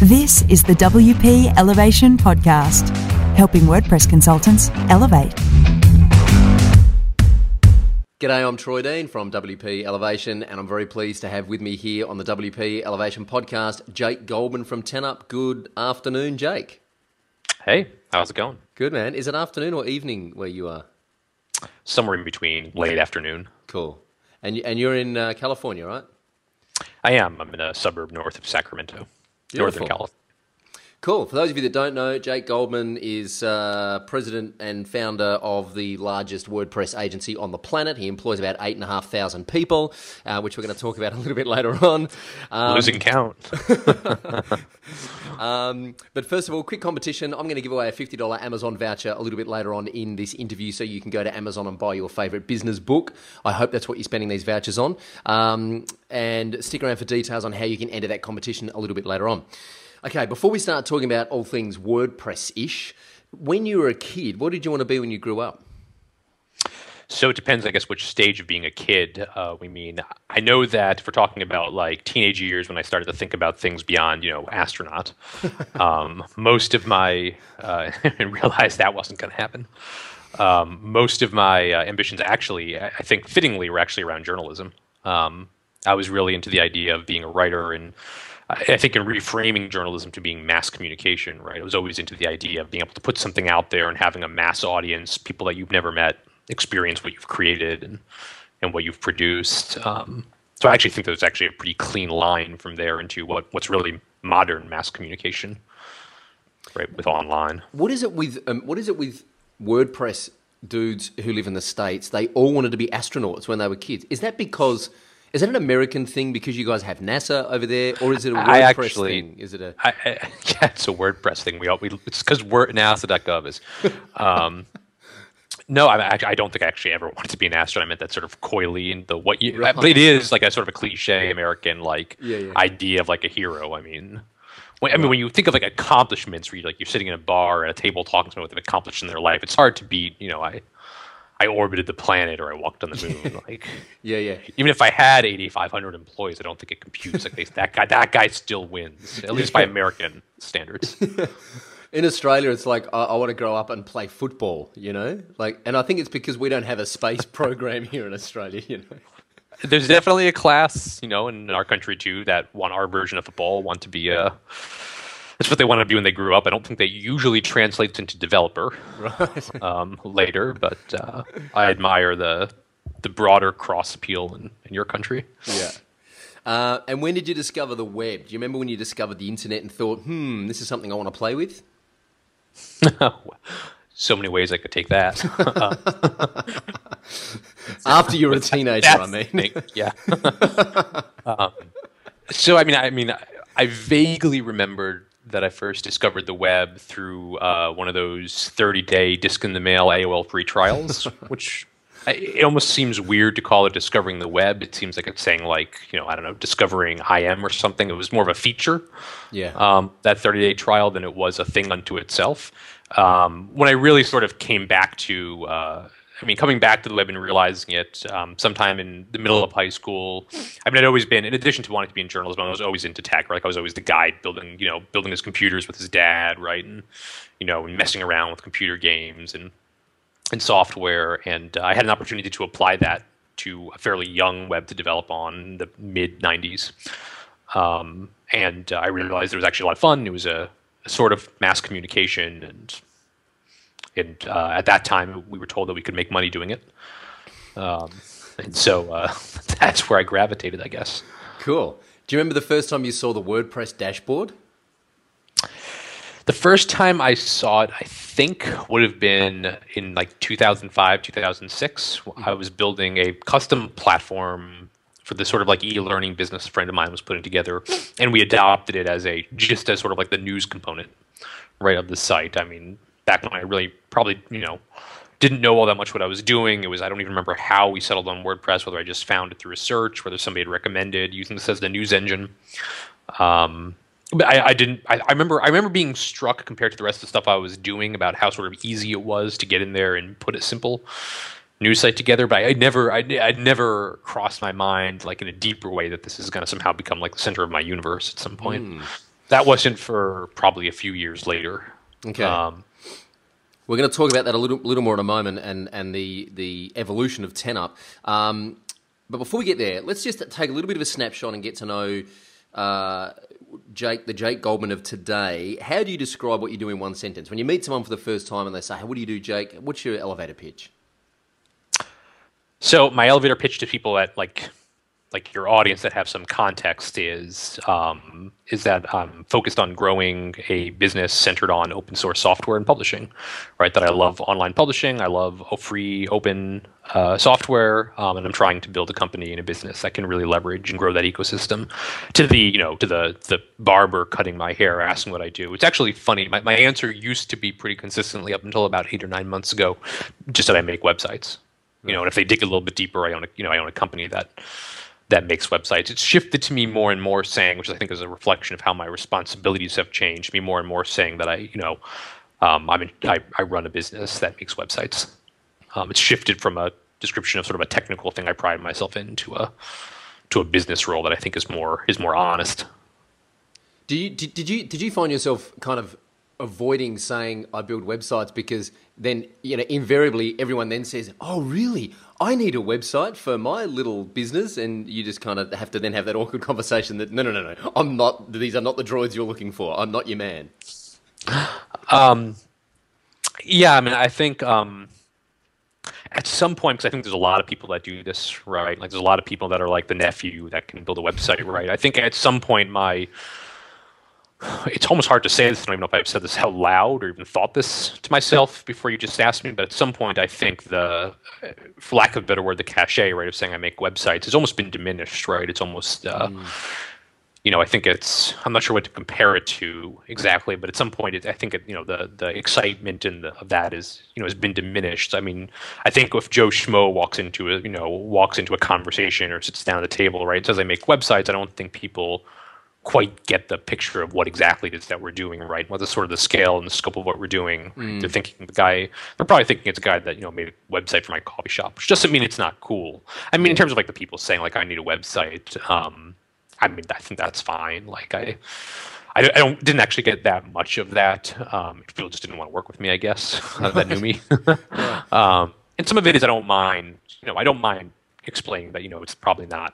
This is the WP Elevation Podcast, helping WordPress consultants elevate. G'day, I'm Troy Dean from WP Elevation, and I'm very pleased to have with me here on the WP Elevation podcast Jake Goldman from 10up. Good afternoon, Jake. Hey, how's it going? Good, man. Is it afternoon or evening where you are? Somewhere in between, late afternoon. Cool. And, and you're in uh, California, right? I am. I'm in a suburb north of Sacramento, Beautiful. Northern California. Cool. For those of you that don't know, Jake Goldman is uh, president and founder of the largest WordPress agency on the planet. He employs about eight and a half thousand people, uh, which we're going to talk about a little bit later on. Um, Losing count. um, but first of all, quick competition. I'm going to give away a $50 Amazon voucher a little bit later on in this interview so you can go to Amazon and buy your favorite business book. I hope that's what you're spending these vouchers on. Um, and stick around for details on how you can enter that competition a little bit later on. Okay, before we start talking about all things WordPress ish, when you were a kid, what did you want to be when you grew up? So it depends, I guess, which stage of being a kid uh, we mean. I know that if we're talking about like teenage years when I started to think about things beyond, you know, astronaut, um, most of my, uh, and realized that wasn't going to happen. Um, most of my uh, ambitions actually, I think fittingly, were actually around journalism. Um, I was really into the idea of being a writer and I think in reframing journalism to being mass communication, right? It was always into the idea of being able to put something out there and having a mass audience, people that you've never met, experience what you've created and and what you've produced. Um, so I actually think there's actually a pretty clean line from there into what what's really modern mass communication, right? With online. What is it with um, what is it with WordPress dudes who live in the states? They all wanted to be astronauts when they were kids. Is that because is that an American thing because you guys have NASA over there, or is it a WordPress actually, thing? Is it a? I, I, yeah, it's a WordPress thing. We, all, we it's because we're NASA.gov is. Um, no, I, actually, I don't think I actually ever wanted to be an astronaut. I meant that sort of coyly and the what you. Right. But it is like a sort of a cliche American like yeah, yeah. idea of like a hero. I mean. When, I mean, when you think of like accomplishments, where you like you're sitting in a bar at a table talking to someone what they've accomplished in their life, it's hard to beat. You know, I I orbited the planet or I walked on the moon. Like, yeah, yeah. Even if I had 8,500 employees, I don't think it computes. Like they, that guy, that guy still wins, at least by American standards. In Australia, it's like I, I, want to grow up and play football. You know, like, and I think it's because we don't have a space program here in Australia. You know. There's definitely a class, you know, in our country too that want our version of football, want to be a that's what they want to be when they grew up. I don't think that usually translates into developer right. um, later, but uh, I admire the the broader cross appeal in, in your country. Yeah. Uh, and when did you discover the web? Do you remember when you discovered the internet and thought, hmm, this is something I want to play with? so many ways I could take that. After you were a teenager, I mean. yeah. um, so I mean, I mean, I, I vaguely remembered that I first discovered the web through uh, one of those 30 day disc in the mail AOL free trials, which it almost seems weird to call it discovering the web. It seems like it's saying like you know I don't know discovering IM or something. It was more of a feature. Yeah. Um, that 30 day trial than it was a thing unto itself. Um, when I really sort of came back to uh, I mean, coming back to the web and realizing it um, sometime in the middle of high school. I mean, I'd always been, in addition to wanting to be in journalism, I was always into tech. Right? Like I was always the guy building, you know, building his computers with his dad, right, and you know, messing around with computer games and and software. And uh, I had an opportunity to apply that to a fairly young web to develop on the mid '90s. Um, and uh, I realized it was actually a lot of fun. It was a, a sort of mass communication and and uh, at that time we were told that we could make money doing it. Um, and so uh, that's where I gravitated, I guess. Cool. Do you remember the first time you saw the WordPress dashboard? The first time I saw it, I think, would have been in like 2005, 2006. I was building a custom platform for the sort of like e-learning business a friend of mine was putting together, and we adopted it as a just as sort of like the news component, right, of the site. I mean, back when I really probably you know didn't know all that much what I was doing. It was I don't even remember how we settled on WordPress, whether I just found it through a search, whether somebody had recommended using this as the news engine. Um, but I, I didn't. I, I, remember. I remember being struck compared to the rest of the stuff I was doing about how sort of easy it was to get in there and put a simple news site together. But I, I never. I, would never crossed my mind like in a deeper way that this is going to somehow become like the center of my universe at some point. Mm. That wasn't for probably a few years later. Okay. Um, we're going to talk about that a little, little more in a moment, and, and the the evolution of 10up. Um, but before we get there, let's just take a little bit of a snapshot and get to know uh, Jake, the Jake Goldman of today. How do you describe what you do in one sentence? When you meet someone for the first time and they say, hey, "What do you do, Jake?" What's your elevator pitch? So my elevator pitch to people at like like your audience that have some context is um, is that I'm focused on growing a business centered on open source software and publishing, right? That I love online publishing, I love free open uh, software, um, and I'm trying to build a company and a business that can really leverage and grow that ecosystem. To the you know to the the barber cutting my hair asking what I do, it's actually funny. My my answer used to be pretty consistently up until about eight or nine months ago, just that I make websites. You know, and if they dig a little bit deeper, I own a you know I own a company that that makes websites. It's shifted to me more and more saying, which I think is a reflection of how my responsibilities have changed. Me more and more saying that I, you know, um, I'm in, I, I, run a business that makes websites. Um, it's shifted from a description of sort of a technical thing I pride myself in to a to a business role that I think is more is more honest. Do you did, did you did you find yourself kind of avoiding saying I build websites because then you know invariably everyone then says, "Oh, really? I need a website for my little business," and you just kind of have to then have that awkward conversation that no, no, no, no, I'm not. These are not the droids you're looking for. I'm not your man. Um, yeah, I mean, I think um, at some point, because I think there's a lot of people that do this, right? Like, there's a lot of people that are like the nephew that can build a website, right? I think at some point, my it's almost hard to say this. I don't even know if I've said this out loud or even thought this to myself before you just asked me. But at some point, I think the, for lack of a better word, the cachet, right, of saying I make websites has almost been diminished, right? It's almost, uh, mm. you know, I think it's. I'm not sure what to compare it to exactly, but at some point, it, I think it, you know, the the excitement in the, of that is, you know, has been diminished. I mean, I think if Joe Schmo walks into a, you know, walks into a conversation or sits down at the table, right, says I make websites, I don't think people quite get the picture of what exactly it is that we're doing, right? What the sort of the scale and the scope of what we're doing. Mm. They're thinking the guy, they're probably thinking it's a guy that you know made a website for my coffee shop, which doesn't mean it's not cool. I mean, in terms of like the people saying like I need a website, um, I mean I think that's fine. Like I. I don't didn't actually get that much of that. Um, people just didn't want to work with me, I guess, that knew me. um, and some of it is I don't mind. You know, I don't mind explaining that. You know, it's probably not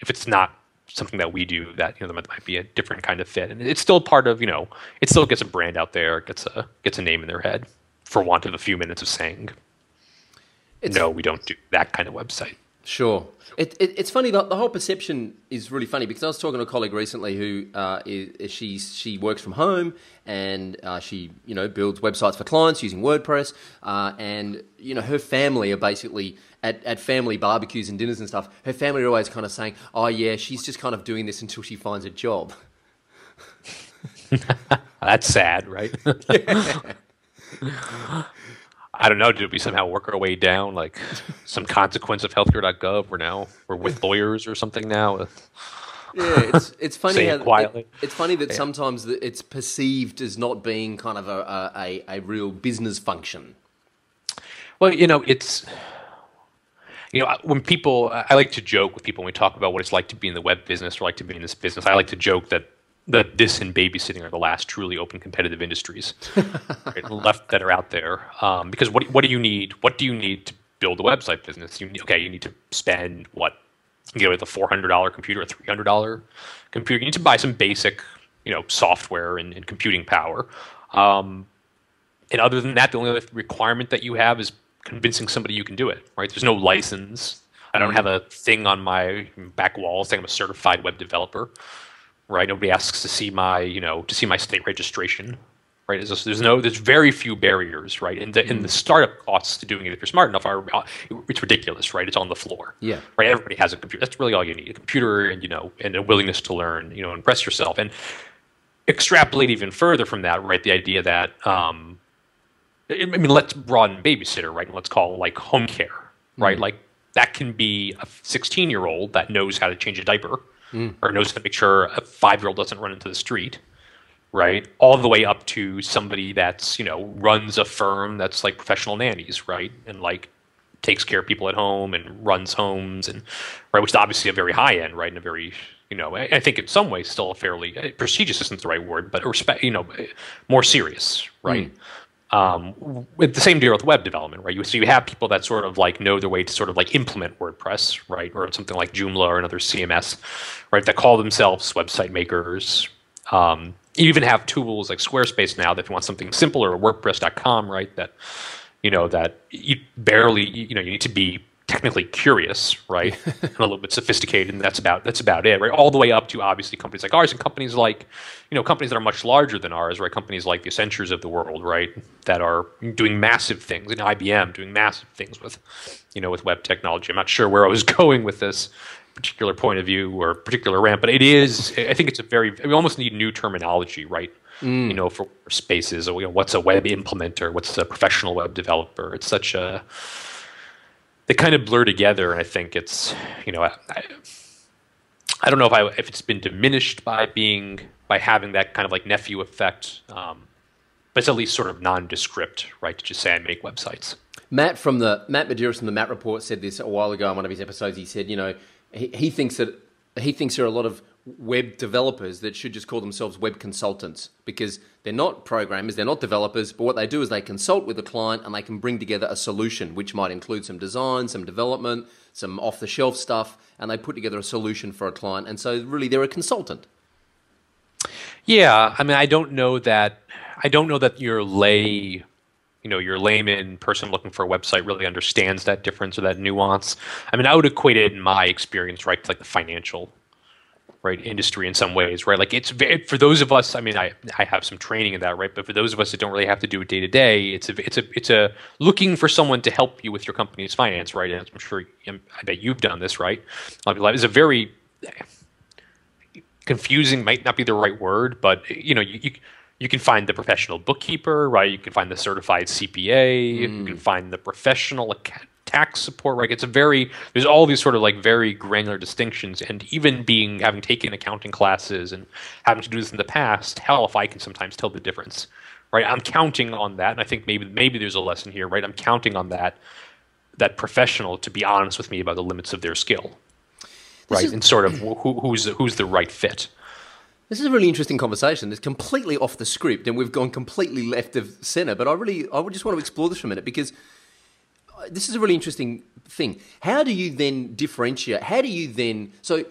if it's not something that we do that you know that might be a different kind of fit. And it's still part of you know it still gets a brand out there gets a gets a name in their head for want of a few minutes of saying it's, no we don't do that kind of website Sure. It, it, it's funny, the, the, whole perception is really funny because I was talking to a colleague recently who uh, is, she, she works from home and uh, she you know builds websites for clients using WordPress. Uh, and you know her family are basically at, at family barbecues and dinners and stuff. Her family are always kind of saying, "Oh yeah, she's just kind of doing this until she finds a job." That's sad, right? I don't know. Did we somehow work our way down, like some consequence of healthcare.gov? We're now we're with lawyers or something now. yeah, it's it's funny how. It, it's funny that yeah. sometimes it's perceived as not being kind of a, a, a real business function. Well, you know, it's you know when people I like to joke with people when we talk about what it's like to be in the web business or like to be in this business. I like to joke that that this and babysitting are the last truly open competitive industries right, left that are out there. Um, because what what do you need? What do you need to build a website business? You okay, you need to spend what you get with a four hundred dollar computer, a three hundred dollar computer. You need to buy some basic, you know, software and, and computing power. Um, and other than that, the only other requirement that you have is convincing somebody you can do it. Right? There's no license. I don't have a thing on my back wall saying I'm a certified web developer right? Nobody asks to see my, you know, to see my state registration, right? There's, there's no, there's very few barriers, right? And the, and the mm. startup costs to doing it if you're smart enough are, uh, it's ridiculous, right? It's on the floor, yeah, right? Everybody has a computer. That's really all you need: a computer and you know, and a willingness to learn, you know, impress yourself. And extrapolate even further from that, right? The idea that, um, I mean, let's broaden babysitter, right? And let's call like home care, right? Mm. Like that can be a 16 year old that knows how to change a diaper mm. or knows how to make sure a five year old doesn't run into the street, right? All the way up to somebody that's you know runs a firm that's like professional nannies, right, and like takes care of people at home and runs homes and right, which is obviously a very high end, right, and a very You know, I, I think in some ways still a fairly uh, prestigious isn't the right word, but respect. You know, more serious, right? Mm. Um, with the same deal with web development, right? You, so you have people that sort of like know their way to sort of like implement WordPress, right, or something like Joomla or another CMS, right? That call themselves website makers. Um, you even have tools like Squarespace now that if you want something simpler, or WordPress.com, right? That you know that you barely you know you need to be technically curious, right, and a little bit sophisticated, and that's about that's about it, right? All the way up to obviously companies like ours and companies like, you know, companies that are much larger than ours, right? Companies like the Accentures of the world, right, that are doing massive things, and IBM doing massive things with, you know, with web technology. I'm not sure where I was going with this particular point of view or particular rant, but it is. I think it's a very. We almost need new terminology, right? Mm. You know, for spaces, or you know, what's a web implementer? What's a professional web developer? It's such a they kind of blur together, I think it's you know I, I, I don't know if I if it's been diminished by being by having that kind of like nephew effect, um, but it's at least sort of nondescript, right? To just say I make websites. Matt from the Matt Medeiros from the Matt Report said this a while ago on one of his episodes. He said, you know, he, he thinks that he thinks there are a lot of web developers that should just call themselves web consultants because they're not programmers, they're not developers, but what they do is they consult with the client and they can bring together a solution, which might include some design, some development, some off the shelf stuff, and they put together a solution for a client. And so, really, they're a consultant. Yeah, I mean, I don't know that. I don't know that your lay, you know, your layman person looking for a website really understands that difference or that nuance. I mean, I would equate it in my experience, right, to like the financial right industry in some ways right like it's very, for those of us i mean i i have some training in that right but for those of us that don't really have to do it day to day it's a it's a it's a looking for someone to help you with your company's finance right and i'm sure i bet you've done this right it's a very confusing might not be the right word but you know you, you you can find the professional bookkeeper, right? You can find the certified CPA. Mm. You can find the professional tax support, right? It's a very there's all these sort of like very granular distinctions, and even being having taken accounting classes and having to do this in the past, hell, if I can sometimes tell the difference, right? I'm counting on that, and I think maybe maybe there's a lesson here, right? I'm counting on that that professional to be honest with me about the limits of their skill, right? Is, and sort of who, who's who's the right fit. This is a really interesting conversation. It's completely off the script, and we've gone completely left of center. But I really, I would just want to explore this for a minute because this is a really interesting thing. How do you then differentiate? How do you then so?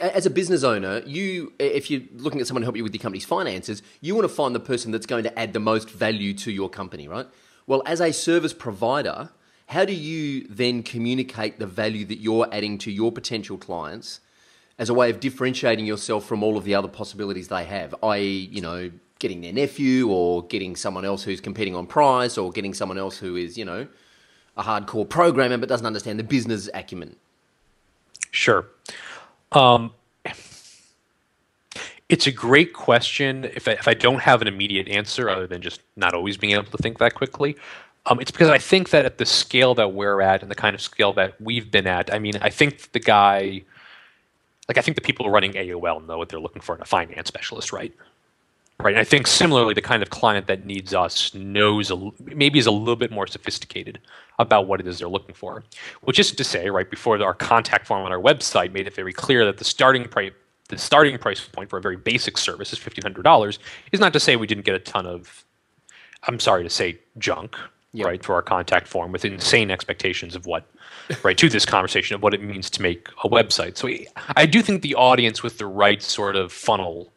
As a business owner, you if you're looking at someone to help you with your company's finances, you want to find the person that's going to add the most value to your company, right? Well, as a service provider, how do you then communicate the value that you're adding to your potential clients as a way of differentiating yourself from all of the other possibilities they have, i.e., you know, getting their nephew or getting someone else who's competing on price or getting someone else who is, you know, a hardcore programmer but doesn't understand the business acumen? Sure. Um, it's a great question. If I, if I don't have an immediate answer, other than just not always being able to think that quickly, um, it's because I think that at the scale that we're at and the kind of scale that we've been at, I mean, I think the guy, like, I think the people running AOL know what they're looking for in a finance specialist, right? Right. And I think similarly, the kind of client that needs us knows a, maybe is a little bit more sophisticated about what it is they're looking for. Which is to say, right before our contact form on our website made it very clear that the starting price the starting price point for a very basic service is fifteen hundred dollars. Is not to say we didn't get a ton of, I'm sorry to say, junk. Yep. Right for our contact form with insane expectations of what, right to this conversation of what it means to make a website. So I do think the audience with the right sort of funnel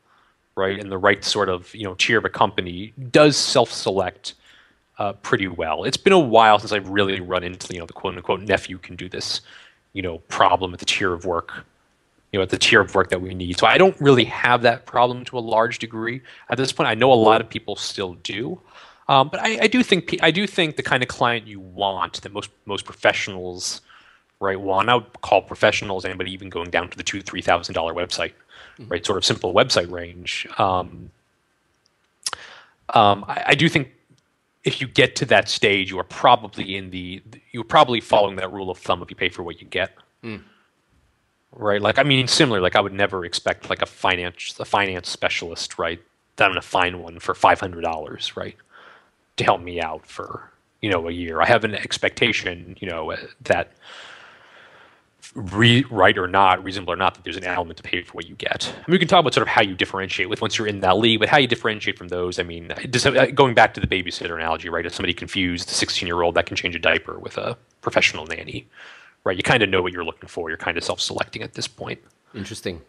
right, and the right sort of you know tier of a company does self-select uh, pretty well. It's been a while since I've really run into you know the quote unquote nephew can do this, you know, problem at the tier of work, you know, at the tier of work that we need. So I don't really have that problem to a large degree at this point. I know a lot of people still do. Um, but I, I, do think I do think the kind of client you want that most most professionals, right? Well, I would call professionals anybody even going down to the two three thousand dollar website mm-hmm. right? Sort of simple website range. Um, um, I, I, do think if you get to that stage, you are probably in the you're probably following that rule of thumb if you pay for what you get. Mm. Right, like I mean, similar. Like I would never expect like a finance a finance specialist, right? That I'm going to find one for five hundred dollars, right, to help me out for you know a year. I have an expectation, you know, that re- right or not, reasonable or not, that there's an element to pay for what you get. I mean, we can talk about sort of how you differentiate with once you're in that league, but how you differentiate from those. I mean, uh, going back to the babysitter analogy, right? If somebody confused the 16 year old that can change a diaper with a professional nanny, right? You kind of know what you're looking for. You're kind of self selecting at this point. Interesting.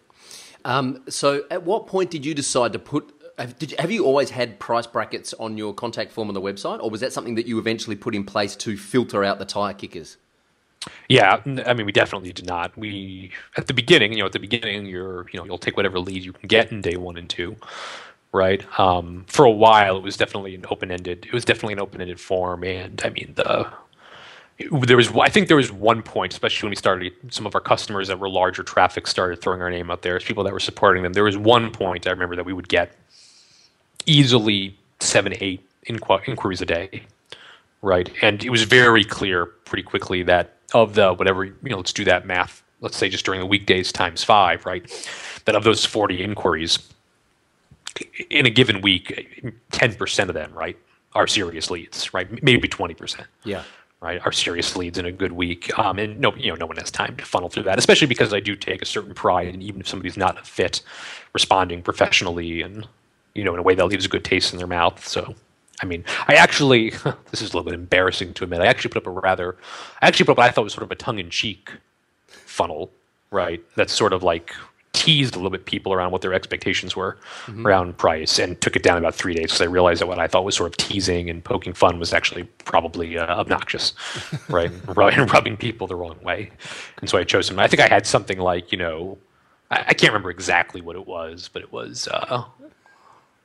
Um, so, at what point did you decide to put? Have, you, have you always had price brackets on your contact form on the website, or was that something that you eventually put in place to filter out the tire kickers? Yeah, I mean, we definitely did not. We at the beginning, you know, at the beginning, you're, you know, you'll take whatever lead you can get in day one and two, right? Um, for a while, it was definitely an open-ended. It was definitely an open-ended form, and I mean, the there was, I think there was one point, especially when we started, some of our customers that were larger traffic started throwing our name out there people that were supporting them. There was one point I remember that we would get easily seven, eight inqu- inquiries a day, right? And it was very clear pretty quickly that of the whatever you know let's do that math. Let's say just during the weekdays times five right? That of those 40 inquiries in a given week 10% of them right are serious leads right? Maybe 20% yeah. Right? Are serious leads in a good week. Um, and no you know no one has time to funnel through that especially because i do take a certain pride in even if somebody's not a fit responding professionally and you know in a way that leaves a good taste in their mouth. So I mean, I actually, this is a little bit embarrassing to admit, I actually put up a rather, I actually put up what I thought was sort of a tongue in cheek funnel, right? That's sort of like teased a little bit people around what their expectations were mm-hmm. around price and took it down about three days because I realized that what I thought was sort of teasing and poking fun was actually probably uh, obnoxious, right? and rubbing people the wrong way. And so I chose some. I think I had something like, you know, I, I can't remember exactly what it was, but it was, uh,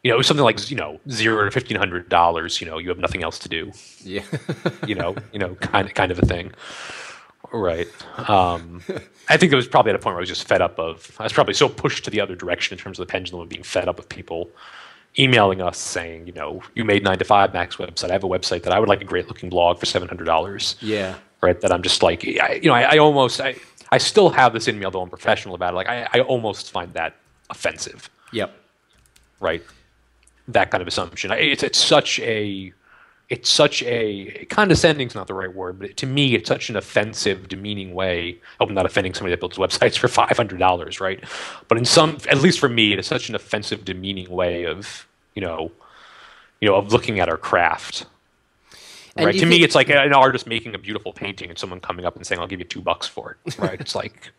you know, something like you know zero to fifteen hundred dollars. You know, you have nothing else to do. Yeah. you know, you know, kind of kind of a thing. Right. Um, I think it was probably at a point where I was just fed up of. I was probably so pushed to the other direction in terms of the pendulum of being fed up of people emailing us saying, you know, you made 9to5Mac's website. I have a website that I would like a great looking blog for seven hundred dollars. Yeah. Right. That I'm just like, I, you know, I, I almost, I, I still have this in me, although I'm professional about it. Like, I, I almost find that offensive. Yep. Right that kind of assumption. It's it's such a it's such a condescending is not the right word, but to me, it's such an offensive, demeaning way. I hope I'm not offending somebody that builds websites for five hundred dollars, right? But in some, at least for me, it's such an offensive, demeaning way of you know, you know, of looking at our craft. And right. To me, it's like an artist making a beautiful painting and someone coming up and saying, "I'll give you two bucks for it." Right. it's like,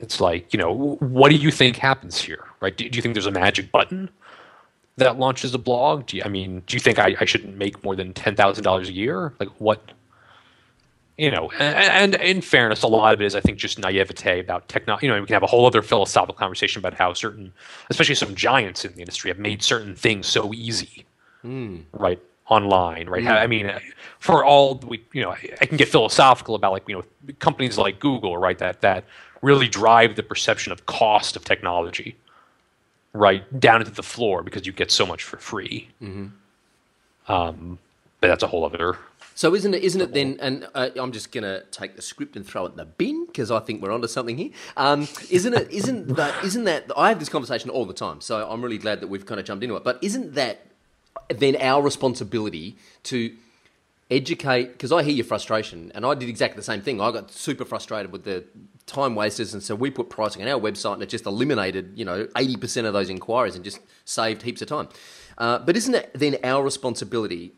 it's like you know, what do you think happens here? Right. Do, do you think there's a magic button? That launches a blog? Do you, I mean, do you think I, I shouldn't make more than ten thousand dollars a year? Like what? You know, and, and, in fairness, a lot of it is I think just naivete about technology. You know, we can have a whole other philosophical conversation about how certain, especially some giants in the industry, have made certain things so easy, mm. right? Online, right? Mm. I mean, for all we, you know, I can get philosophical about like you know companies like Google, right? That that really drive the perception of cost of technology right down into the floor because you get so much for free. Mm-hmm. Um, but that's a whole other. So isn't it? Isn't it then? And uh, I'm just gonna take the script and throw it in the bin because I think we're onto something here. Um, isn't it? Isn't that? Isn't that? I have this conversation all the time, so I'm really glad that we've kind of jumped into it. But isn't that then our responsibility to educate because I hear your frustration, and I did exactly the same thing. I got super frustrated with the time wasters, and so we put pricing on our website, and it just eliminated you know eighty percent of those inquiries and just saved heaps of time. Uh, but isn't it then our responsibility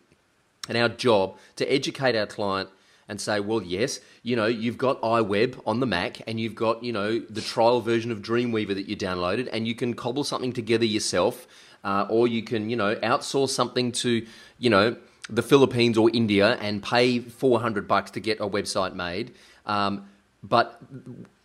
and our job to educate our client and say, well, yes, you know, you've got iWeb on the Mac and you've got, you know, the trial version of Dreamweaver that you downloaded and you can cobble something together yourself uh, or you can, you know, outsource something to, you know, the Philippines or India and pay 400 bucks to get a website made. Um, but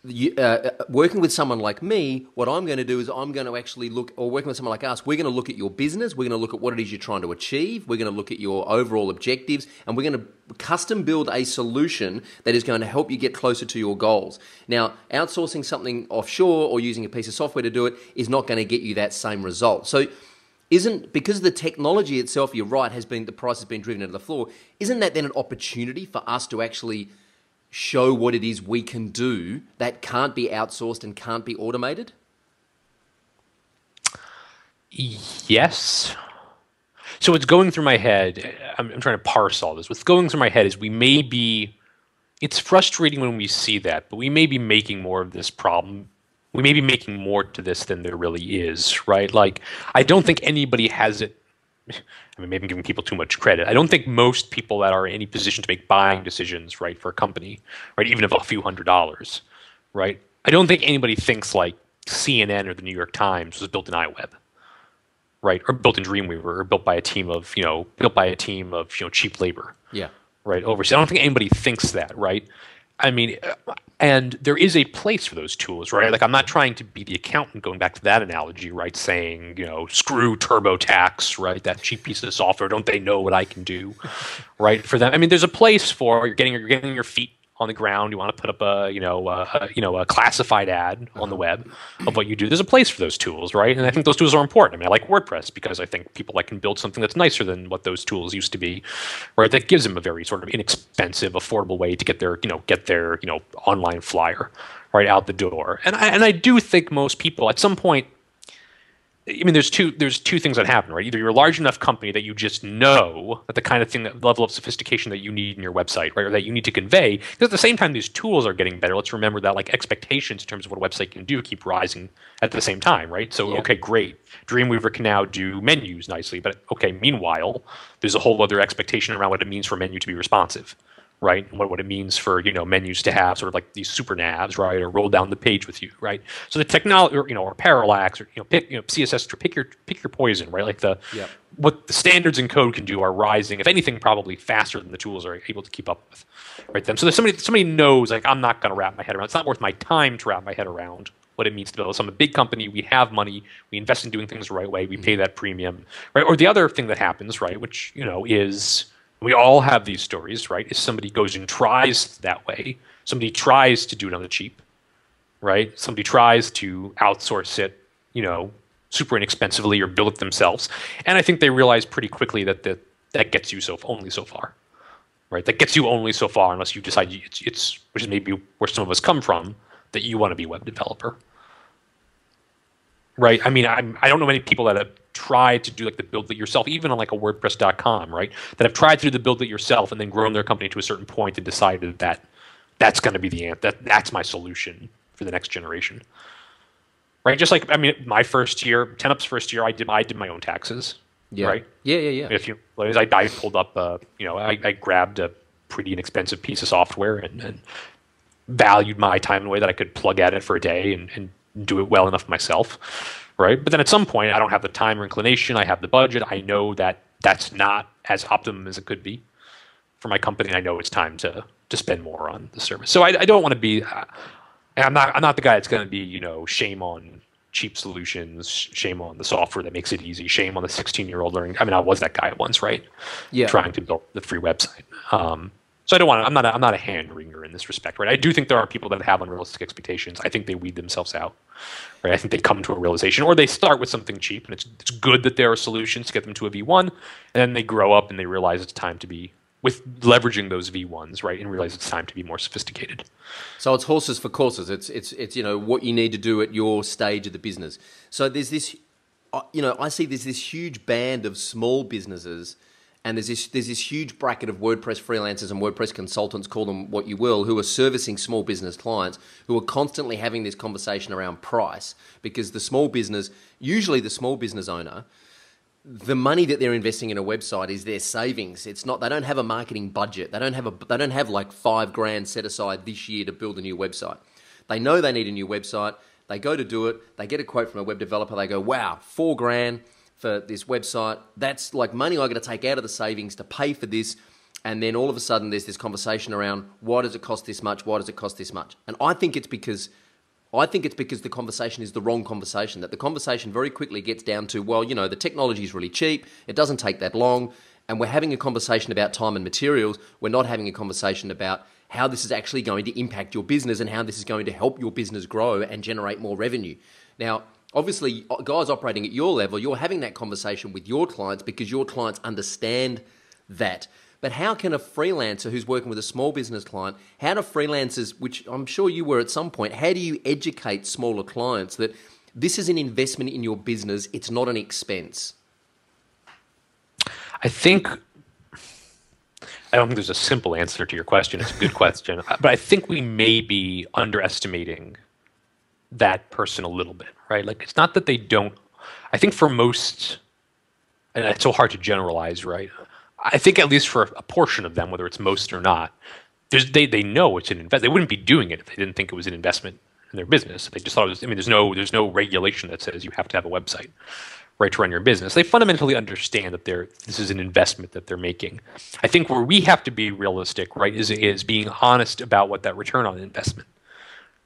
uh, uh, working with someone like me, what I'm going to do is I'm going to actually look, or working with someone like us, we're going to look at your business, we're going to look at what it is you're trying to achieve, we're going to look at your overall objectives, and we're going to custom build a solution that is going to help you get closer to your goals. Now, outsourcing something offshore or using a piece of software to do it is not going to get you that same result. So, isn't because the technology itself, you're right, has been the price has been driven to the floor. Isn't that then an opportunity for us to actually show what it is we can do that can't be outsourced and can't be automated? Yes. So what's going through my head, I'm, I'm, trying to parse all this. What's going through my head is we may be it's frustrating when we see that, but we may be making more of this problem. We may be making more to this than there really is, right? Like, I don't think anybody has it. I mean, maybe I'm giving people too much credit. I don't think most people that are in any position to make buying decisions, right, for a company, right, even of a few hundred dollars, right? I don't think anybody thinks like CNN or the New York Times was built in iWeb, right, or built in Dreamweaver, or built by a team of, you know, built by a team of, you know, cheap labor. Yeah right overseas. I don't think anybody thinks that, right? I mean, and there is a place for those tools, right? Like I'm not trying to be the accountant going back to that analogy, right? Saying, you know, screw TurboTax, right? That cheap piece of software. Don't they know what I can do, right? For them, I mean, there's a place for you're getting you're getting your feet on the ground, you want to put up a you know a, you know a classified ad on the uh-huh. web of what you do. There's a place for those tools, right? And I think those tools are important. I mean, I like WordPress because I think people like can build something that's nicer than what those tools used to be, right? That gives them a very sort of inexpensive, affordable way to get their you know get their you know online flyer right out the door. And I and I do think most people at some point I mean, there's two there's two things that happen, right? Either you're a large enough company that you just know that the kind of thing, that level of sophistication that you need in your website, right, or that you need to convey. Because at the same time, these tools are getting better. Let's remember that like expectations in terms of what a website can do keep rising at the same time, right? So, yeah. okay, great, Dreamweaver can now do menus nicely, but okay, meanwhile, there's a whole other expectation around what it means for a menu to be responsive right? What, what it means for you know menus to have sort of like these super navs, right, or roll down the page with you, right? So the technology, or, you know, or parallax, or you know, pick you know CSS, pick your pick your poison, right? Like the yep. what the standards in code can do are rising, if anything, probably faster than the tools are able to keep up with, right? Then so there's somebody somebody knows like I'm not going to wrap my head around. It's not worth my time to wrap my head around what it means to build. So I'm a big company. We have money. We invest in doing things the right way. We mm-hmm. pay that premium, right? Or the other thing that happens, right, which you know is we all have these stories, right? If somebody goes and tries that way, somebody tries to do it on the cheap, right? Somebody tries to outsource it, you know, super inexpensively or build it themselves. And I think they realize pretty quickly that the, that gets you so only so far, right? That gets you only so far unless you decide it's, it's which is maybe where some of us come from, that you want to be a web developer, right? I mean, I'm, I don't know many people that have tried to do like the build it yourself, even on like a WordPress.com, right? That have tried to do the build it yourself and then grown their company to a certain point and decided that that's going to be the answer. That that's my solution for the next generation, right? Just like I mean, my first year, 10up's first year, I did I did my own taxes, yeah. right? Yeah, yeah, yeah. If you, I, I pulled up, uh, you know, I, I grabbed a pretty inexpensive piece of software and, and valued my time in a way that I could plug at it for a day and, and do it well enough myself right? But then at some point, I don't have the time or inclination. I have the budget. I know that that's not as optimum as it could be for my company. I know it's time to to spend more on the service. So I, I don't want to be. Uh, I'm not. I'm not the guy that's going to be. You know, shame on cheap solutions. Shame on the software that makes it easy. Shame on the 16 year old learning. I mean, I was that guy once, right? Yeah. Trying to build the free website. Um, so I don't want to, I'm not a, I'm not a hand wringer in this respect, right? I do think there are people that have unrealistic expectations. I think they weed themselves out, right? I think they come to a realization, or they start with something cheap, and it's it's good that there are solutions to get them to a V1, and then they grow up and they realize it's time to be with leveraging those V1s, right, and realize it's time to be more sophisticated. So it's horses for courses. It's it's it's you know what you need to do at your stage of the business. So there's this, uh, you know, I see there's this huge band of small businesses and there's this there's this huge bracket of WordPress freelancers and WordPress consultants, call them what you will, who are servicing small business clients, who are constantly having this conversation around price because the small business, usually the small business owner, the money that they're investing in a website is their savings. It's not they don't have a marketing budget. They don't have a they don't have like five grand set aside this year to build a new website. They know they need a new website. They go to do it. They get a quote from a web developer. They go, "Wow, four grand." For this website. That's like money I got to take out of the savings to pay for this. And then all of a sudden, there's this conversation around why does it cost this much? Why does it cost this much? And I think it's because I think it's because the conversation is the wrong conversation. That the conversation very quickly gets down to, well, you know, the technology is really cheap. It doesn't take that long. And we're having a conversation about time and materials. We're not having a conversation about how this is actually going to impact your business and how this is going to help your business grow and generate more revenue. Now, obviously, guys operating at your level, you're having that conversation with your clients because your clients understand that. But how can a freelancer who's working with a small business client, how do freelancers, which I'm sure you were at some point, how do you educate smaller clients that this is an investment in your business, it's not an expense? I think I don't think there's a simple answer to your question. It's a good question, but I think we may be underestimating that person a little bit, right? Like it's not that they don't. I think for most, and it's so hard to generalize, right? I think at least for a portion of them, whether it's most or not, they they know it's an investment. They wouldn't be doing it if they didn't think it was an investment in their business. They just thought it was. I mean, there's no there's no regulation that says you have to have a website, right, to run your business. They fundamentally understand that they're this is an investment that they're making. I think where we have to be realistic, right, is is being honest about what that return on investment,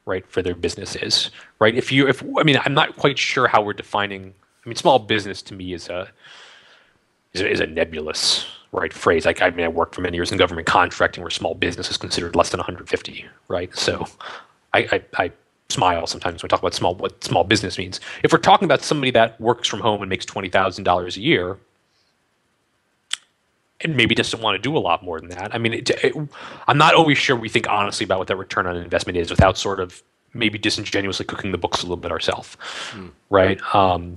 right, for their business is, right. If you if I mean, I'm not quite sure how we're defining. I mean, small business to me is a is a, is a nebulous right phrase. Like I mean, I worked for many years in government contracting, where small business is considered less than 150, right? So, I, I, I smile sometimes when we talk about small what small business means. If we're talking about somebody that works from home and makes twenty thousand dollars a year, and maybe doesn't want to do a lot more than that. I mean, it, it, I'm not always sure we think honestly about what that return on investment is without sort of maybe disingenuously cooking the books a little bit ourselves, mm. right? Um,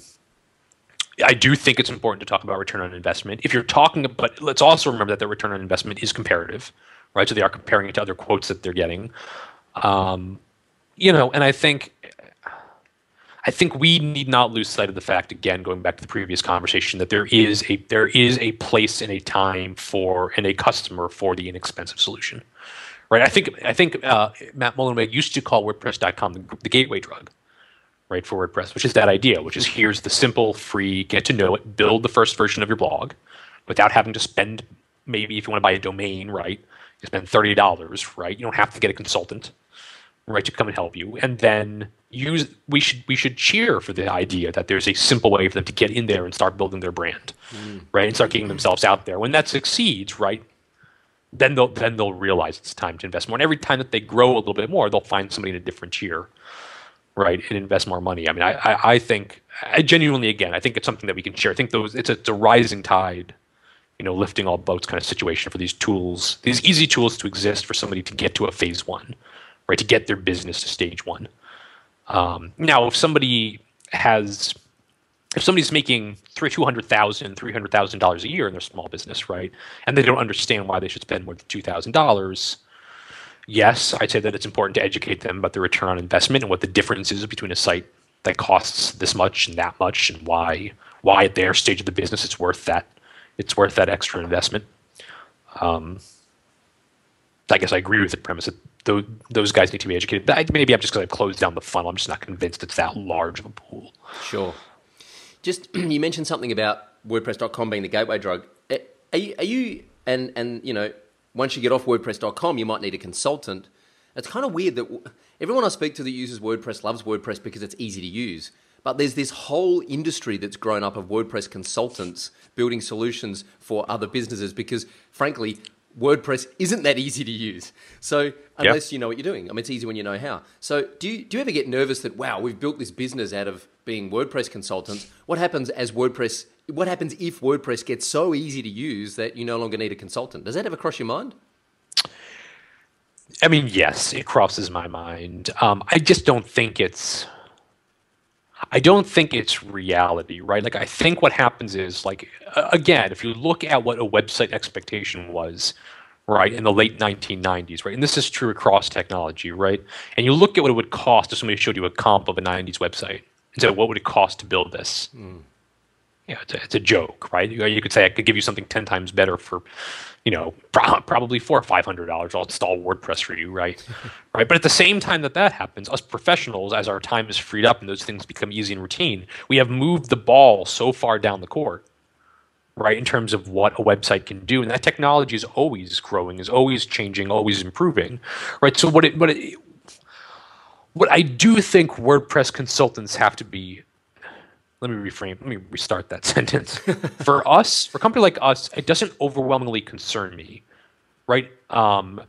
I do think it's important to talk about return on investment. If you're talking, but let's also remember that the return on investment is comparative, right? So they are comparing it to other quotes that they're getting. Um, you know, and I think I think we need not lose sight of the fact again, going back to the previous conversation, that there is a there is a place and a time for and a customer for the inexpensive solution, right? I think I think uh, Matt Mullenweg used to call WordPress.com the, the gateway drug, right, for WordPress, which is that idea, which is here's the simple, free, get to know it, build the first version of your blog without having to spend maybe if you want to buy a domain, right, you spend thirty dollars, right? You don't have to get a consultant, right, to come and help you, and then use we should we should cheer for the idea that there's a simple way for them to get in there and start building their brand, mm. right, and start getting themselves out there. When that succeeds, right, then they'll then they'll realize it's time to invest more. And every time that they grow a little bit more, they'll find somebody in a different tier right, and invest more money. I mean, I, I, I think, I genuinely, again, I think it's something that we can share. I think those it's a, it's a rising tide, you know, lifting all boats kind of situation for these tools, these easy tools to exist for somebody to get to a phase one, right, to get their business to stage one. Um, now, if somebody has, if somebody's making three, $200,000, $300,000 a year in their small business, right, and they don't understand why they should spend more than $2,000, yes, I'd say that it's important to educate them about the return on investment and what the difference is between a site that costs this much and that much, and why why at their stage of the business it's worth that it's worth that extra investment. Um, I guess I agree with the premise that those, those guys need to be educated. But maybe I'm just because I've closed down the funnel. I'm just not convinced it's that large of a pool. Sure. Just you mentioned something about WordPress.com being the gateway drug. Are you, are you and and you know once you get off WordPress.com, you might need a consultant. It's kind of weird that everyone I speak to that uses WordPress loves WordPress because it's easy to use. But there's this whole industry that's grown up of WordPress consultants building solutions for other businesses because, frankly, WordPress isn't that easy to use. So unless yep. you know what you're doing, I mean, it's easy when you know how. So do you do you ever get nervous that wow, we've built this business out of being WordPress consultants? What happens as WordPress what happens if WordPress gets so easy to use that you no longer need a consultant? Does that ever cross your mind? I mean, yes, it crosses my mind. Um, I just don't think it's. I don't think it's reality, right? Like, I think what happens is, like, again, if you look at what a website expectation was, right, in the late 1990s, right, and this is true across technology, right, and you look at what it would cost if somebody showed you a comp of a 90s website and said, what would it cost to build this? Mm you know, it's a, it's a joke, right? You, you could say I could give you something ten times better for, you know, pro- probably four or five hundred dollars. I'll install WordPress for you, right? right. But at the same time that that happens, us professionals, as our time is freed up and those things become easy and routine, we have moved the ball so far down the court, right? In terms of what a website can do, and that technology is always growing, is always changing, always improving, right? So what it what it what I do think WordPress consultants have to be let me reframe let me restart that sentence for us for a company like us it doesn't overwhelmingly concern me right um,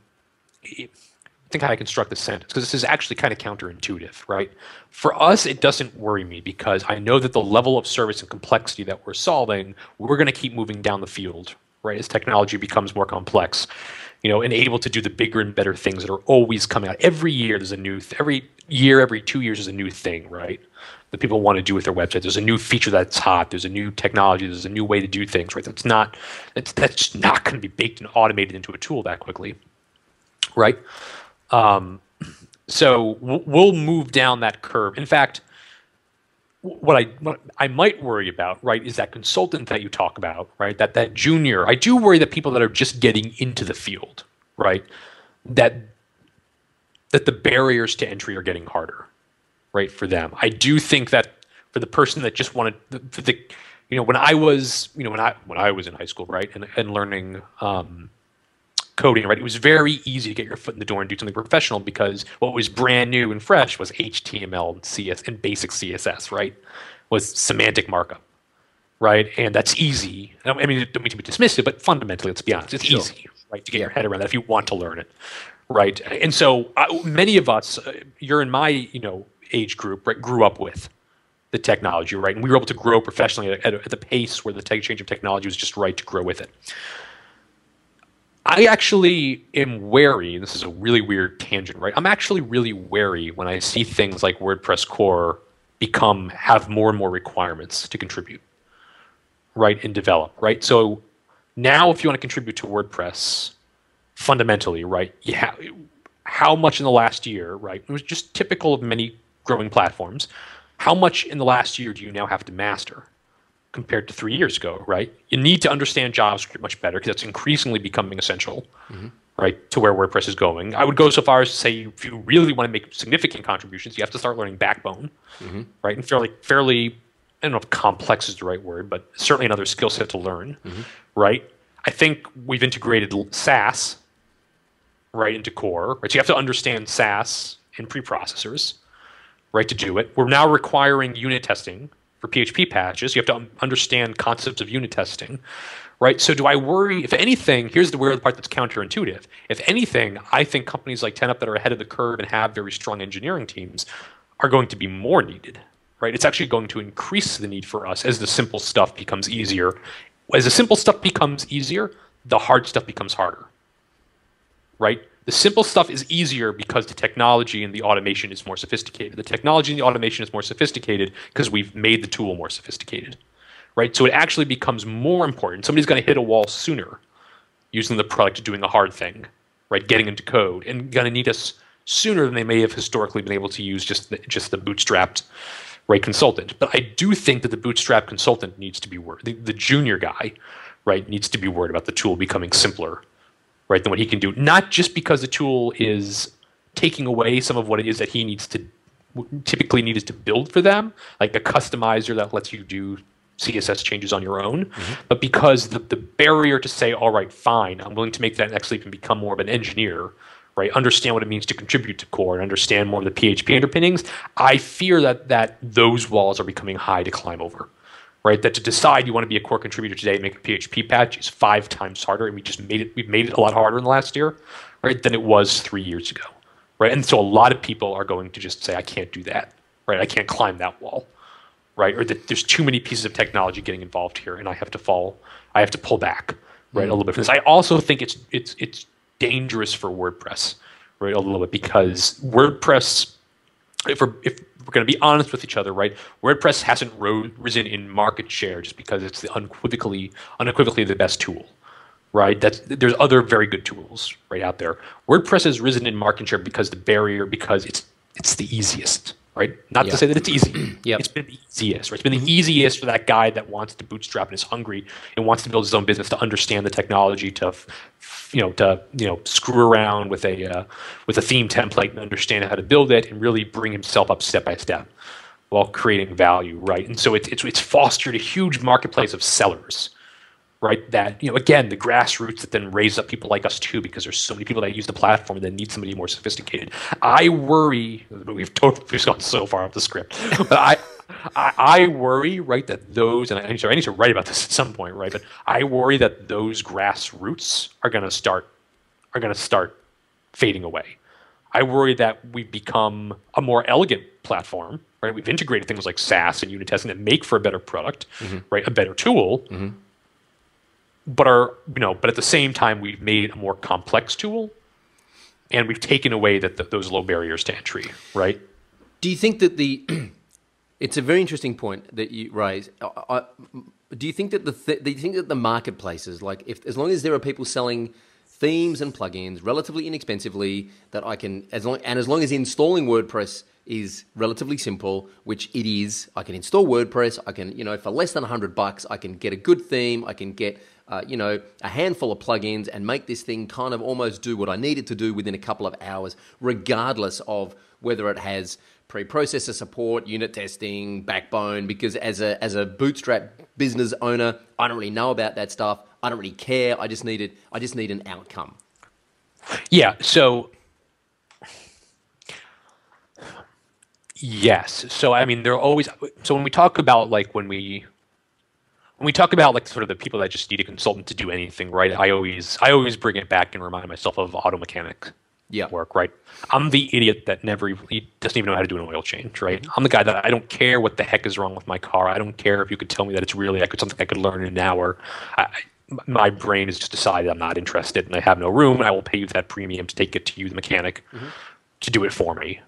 I think how I construct this sentence because this is actually kind of counterintuitive, right? For us, it doesn't worry me because I know that the level of service and complexity that we're solving, we're going to keep moving down the field, right? As technology becomes more complex, you know, and able to do the bigger and better things that are always coming out. Every year, there's a new, th- every year, every two years, is a new thing, right? That people want to do with their website. There's a new feature that's hot. There's a new technology. There's a new way to do things. Right? That's not that's that's not going to be baked and automated into a tool that quickly. Right? Um, so we'll move down that curve. In fact, what I what I might worry about, right, is that consultant that you talk about, right? That that junior. I do worry that people that are just getting into the field, right, that that the barriers to entry are getting harder, right, for them. I do think that for the person that just wanted for the you know when I was you know when I when I was in high school, right, and and learning um, coding, right? It was very easy to get your foot in the door and do something professional because what was brand new and fresh was HTML and CS and basic CSS, right? Was semantic markup, right? And that's easy. I mean, I don't mean to be dismissive, but fundamentally, let's be honest, it's sure. easy, right, to get your head around that if you want to learn it, right? And so uh, many of us, uh, you're in my, you know, age group, right, grew up with the technology, right? And we were able to grow professionally at, at the pace where the tech change of technology was just right to grow with it. I actually am wary. This is a really weird tangent, right? I'm actually really wary when I see things like WordPress core become have more and more requirements to contribute, right, and develop, right? So now, if you want to contribute to WordPress, fundamentally, right, yeah, how much in the last year, right? It was just typical of many growing platforms. How much in the last year do you now have to master? compared to three years ago, right? You need to understand JavaScript much better because that's increasingly becoming essential, mm-hmm. right, to where WordPress is going. I would go so far as to say if you really want to make significant contributions, you have to start learning Backbone, mm-hmm. right, and fairly fairly. I don't know if complex is the right word, but certainly another skill set to learn, mm-hmm. right? I think we've integrated Sass right into core, right? So you have to understand Sass and preprocessors, right, to do it. We're now requiring unit testing for PHP patches. You have to understand concepts of unit testing, right? So do I worry? If anything, here's the weird part that's counterintuitive. If anything, I think companies like 10up that are ahead of the curve and have very strong engineering teams are going to be more needed, right? It's actually going to increase the need for us as the simple stuff becomes easier. As the simple stuff becomes easier, the hard stuff becomes harder, right? The simple stuff is easier because the technology and the automation is more sophisticated. The technology and the automation is more sophisticated because we've made the tool more sophisticated, right? So it actually becomes more important. Somebody's going to hit a wall sooner using the product doing a hard thing, right? Getting into code and going to need us sooner than they may have historically been able to use just the, just the bootstrapped right consultant. But I do think that the bootstrap consultant needs to be worried. The, the junior guy, right, needs to be worried about the tool becoming simpler right, than what he can do. Not just because the tool is taking away some of what it is that he needs to typically needed to build for them, like a customizer that lets you do CSS changes on your own, mm-hmm. but because the, the barrier to say, all right, fine, I'm willing to make that next leap and become more of an engineer, right? Understand what it means to contribute to core and understand more of the PHP underpinnings. I fear that that those walls are becoming high to climb over right? That to decide you want to be a core contributor today and make a PHP patch is five times harder, and we just made it. We've made it a lot harder in the last year, right, than it was three years ago, right? And so a lot of people are going to just say, I can't do that, right? I can't climb that wall, right? Or that there's too many pieces of technology getting involved here, and I have to fall, I have to pull back, right, mm-hmm. a little bit from this. I also think it's it's it's dangerous for WordPress, right, a little bit because WordPress if we're if we're going to be honest with each other, right? WordPress hasn't ro- risen in market share just because it's the unequivocally unequivocally the best tool, right? That's there's other very good tools right out there. WordPress has risen in market share because the barrier because it's it's the easiest, right? Not to say that it's easy. yep. It's been the easiest, right? It's been the easiest for that guy that wants to bootstrap and is hungry and wants to build his own business to understand the technology, to you know to you know screw around with a uh, with a theme template and understand how to build it and really bring himself up step by step while creating value, right? And so it's it's, it's fostered a huge marketplace of sellers right? That you know, again, the grassroots that then raise up people like us too, because there's so many people that use the platform that need somebody more sophisticated. I worry. We've totally gone so far off the script, but I. I, I worry, right, that those, and I need, to, I need to write about this at some point, right? But I worry that those grassroots are going to start, are going to start fading away. I worry that we've become a more elegant platform, right? We've integrated things like Sass and unit testing that make for a better product, mm-hmm. right? A better tool. Mm-hmm but are you know, but at the same time, we've made a more complex tool, and we've taken away that those low barriers to entry, right? Do you think that the It's a very interesting point that you raise. I, I, do you think that the th- do you think that the marketplaces, like if as long as there are people selling themes and plugins relatively inexpensively, that I can as long and as long as installing WordPress is relatively simple, which it is. I can install WordPress. I can, you know, for less than 100 bucks, I can get a good theme. I can get, uh, you know, a handful of plugins and make this thing kind of almost do what I need it to do within a couple of hours, regardless of whether it has pre-processor support, unit testing, backbone. Because as a as a bootstrap business owner, I don't really know about that stuff. I don't really care. I just needed I just need an outcome. Yeah. So yes. So I mean, there are always. So when we talk about like when we when we talk about like sort of the people that just need a consultant to do anything, right? I always I always bring it back and remind myself of auto mechanics yeah. work, right? I'm the idiot that never he doesn't even know how to do an oil change, right? I'm the guy that I don't care what the heck is wrong with my car. I don't care if you could tell me that it's really I could something I could learn in an hour. I, my brain has just decided I'm not interested and I have no room I will pay you that premium to take it to you, the mechanic, mm-hmm. to do it for me.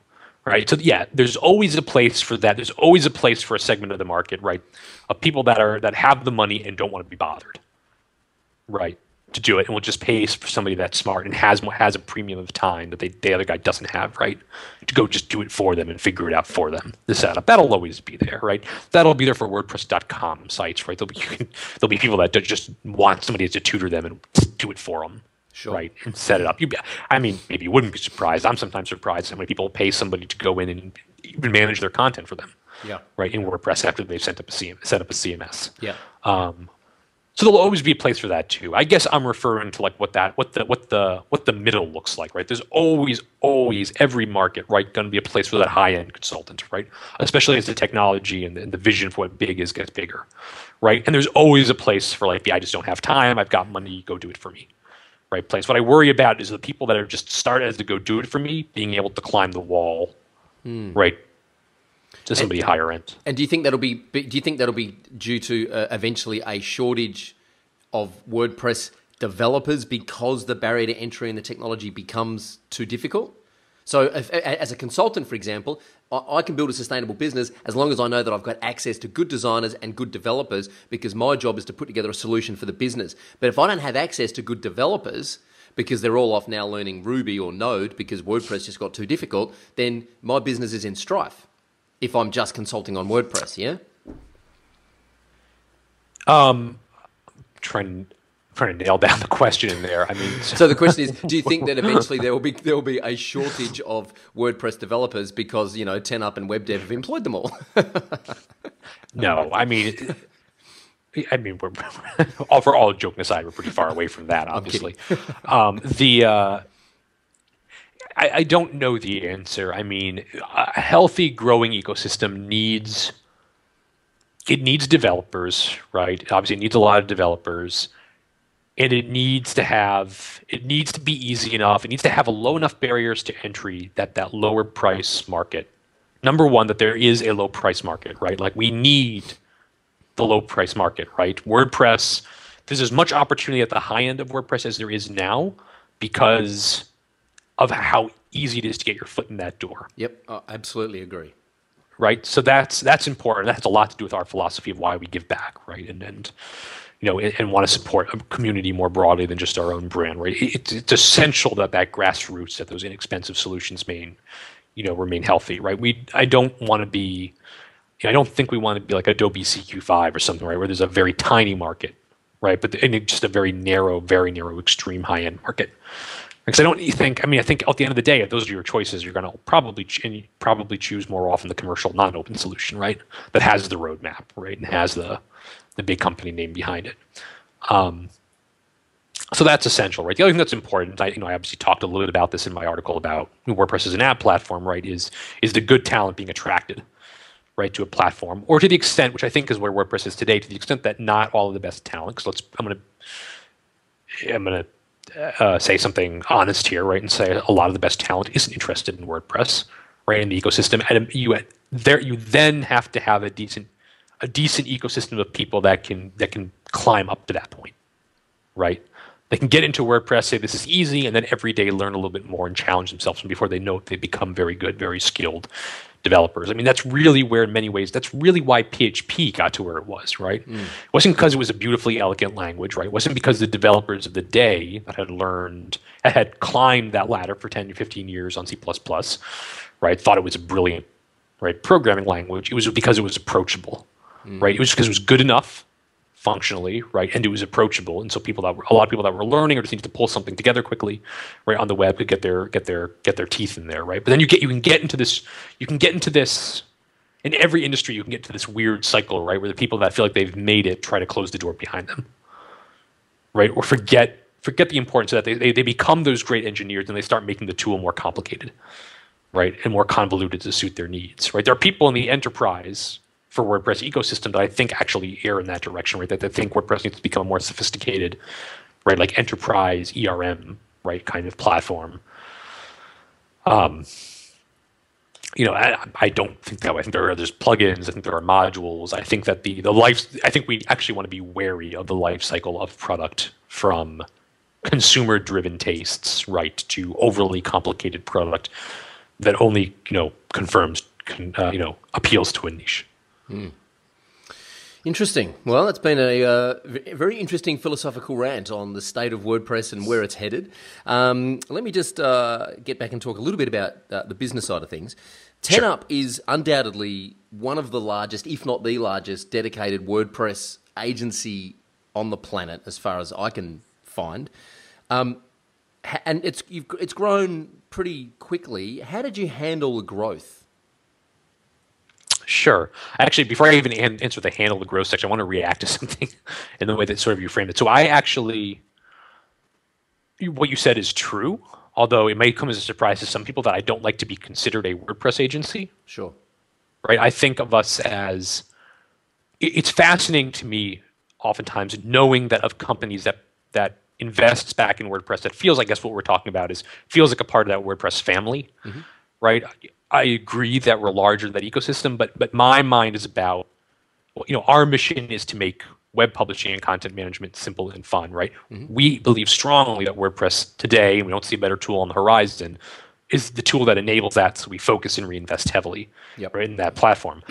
Right. So yeah, there's always a place for that. There's always a place for a segment of the market, right? Of people that are that have the money and don't want to be bothered. Right to do it and will just pay for somebody that's smart and has has a premium of time that they, the other guy doesn't have, right? To go just do it for them and figure it out for them. The setup that'll always be there, right? That'll be there for WordPress.com sites, right? There'll be there'll be people that just want somebody to tutor them and do it for them. Sure. Right, and set it up. You, I mean, maybe you wouldn't be surprised. I'm sometimes surprised how many people pay somebody to go in and even manage their content for them. Yeah. Right in WordPress after they've set up a CM, set up a CMS. Yeah. Um, so there'll always be a place for that too. I guess I'm referring to like what that what the what the what the middle looks like, right? There's always always every market, right, going to be a place for that high end consultant, right? Especially as the technology and the, and the, vision for what big is gets bigger, right? And there's always a place for like, yeah, I just don't have time. I've got money. Go do it for me, right? Place. What I worry about is the people that are just started as to go do it for me, being able to climb the wall, hmm. right? to somebody and, higher end. And do you think that'll be? Do you think that'll be due to uh, eventually a shortage of WordPress developers because the barrier to entry in the technology becomes too difficult? So, if, as a consultant, for example, I can build a sustainable business as long as I know that I've got access to good designers and good developers because my job is to put together a solution for the business. But if I don't have access to good developers, because they're all off now learning Ruby or Node because WordPress just got too difficult, then my business is in strife if I'm just consulting on WordPress, yeah? Um, trying trying to nail down the question in there. I mean, so the question is, do you think that eventually there will be there will be a shortage of WordPress developers because you know 10up and WebDev have employed them all? no, I mean. I mean, we're all for all joking aside, we're pretty far away from that. Obviously, um, the uh, I, I don't know the answer. I mean, a healthy, growing ecosystem needs it needs developers, right? Obviously, it needs a lot of developers, and it needs to have it needs to be easy enough. It needs to have a low enough barriers to entry that that lower price market. Number one, that there is a low price market, right? Like we need the low price market, right? WordPress. There's as much opportunity at the high end of WordPress as there is now because of how easy it is to get your foot in that door. Yep, I absolutely agree. Right, so that's that's important. That has a lot to do with our philosophy of why we give back, right, and and you know, and, and want to support a community more broadly than just our own brand, right? It's, it's essential that that grassroots, that those inexpensive solutions remain, you know, remain healthy, right? We I don't want to be, you know, I don't think we want to be like Adobe CQ5 or something, right, where there's a very tiny market, right, but in just a very narrow, very narrow, extreme high end market. Because I don't think, I mean, I think at the end of the day, if those are your choices, you're going to probably probably choose more often the commercial non-open solution, right? That has the roadmap, right, and has the the big company name behind it. Um, so that's essential, right? The other thing that's important, I, you know, I obviously talked a little bit about this in my article about WordPress as an ad platform, right? Is is the good talent being attracted, right, to a platform, or to the extent, which I think is where WordPress is today, to the extent that not all of the best talent. Because let's, I'm gonna, I'm gonna uh, say something honest here, right, and say a lot of the best talent isn't interested in WordPress, right, in the ecosystem, and you there you then have to have a decent a decent ecosystem of people that can that can climb up to that point, right? They can get into WordPress, say this is easy, and then every day learn a little bit more and challenge themselves. And before they know it, they become very good, very skilled, developers. I mean, that's really where, in many ways, that's really why PHP got to where it was, right? Mm. It wasn't because it was a beautifully elegant language, right? It wasn't because the developers of the day that had learned, had climbed that ladder for 10 to 15 years on C++, right, thought it was a brilliant, right, programming language. It was because it was approachable, mm. right? It was because it was good enough functionally, right? And it was approachable, and so people that were, a lot of people that were learning or just needed to pull something together quickly, right, on the web could get their get their get their teeth in there, right? But then you get you can get into this you can get into this in every industry you can get to this weird cycle, right, where the people that feel like they've made it try to close the door behind them, right, or forget forget the importance of that. They, they, they become those great engineers and they start making the tool more complicated, right, and more convoluted to suit their needs, right? There are people in the enterprise for WordPress ecosystem that I think actually err in that direction, right? That they think WordPress needs to become a more sophisticated, right? Like enterprise ERM, right? Kind of platform. Um, you know, I, I don't think that way. I think there are there's plugins. I think there are modules. I think that the the life. I think we actually want to be wary of the life cycle of product from consumer driven tastes, right, to overly complicated product that only you know confirms, uh, you know, appeals to a niche. Mm. Interesting. Well, it's been a uh, very interesting philosophical rant on the state of WordPress and where it's headed. Um, let me just uh, get back and talk a little bit about uh, the business side of things. 10up sure. is undoubtedly one of the largest, if not the largest, dedicated WordPress agency on the planet, as far as I can find. Um, and it's it's grown pretty quickly. How did you handle the growth? Sure. Actually, before I even answer the handle the growth section, I want to react to something in the way that sort of you framed it. So I actually, what you said is true, although it may come as a surprise to some people that I don't like to be considered a WordPress agency. Sure. Right. I think of us as it's fascinating to me oftentimes knowing that of companies that that invests back in WordPress that feels, I guess, what we're talking about is feels like a part of that WordPress family, mm-hmm. right? I agree that we're larger than that ecosystem, but but my mind is about you know our mission is to make web publishing and content management simple and fun, right? Mm-hmm. We believe strongly that WordPress today, and we don't see a better tool on the horizon, is the tool that enables that. So we focus and reinvest heavily yep. right in that platform.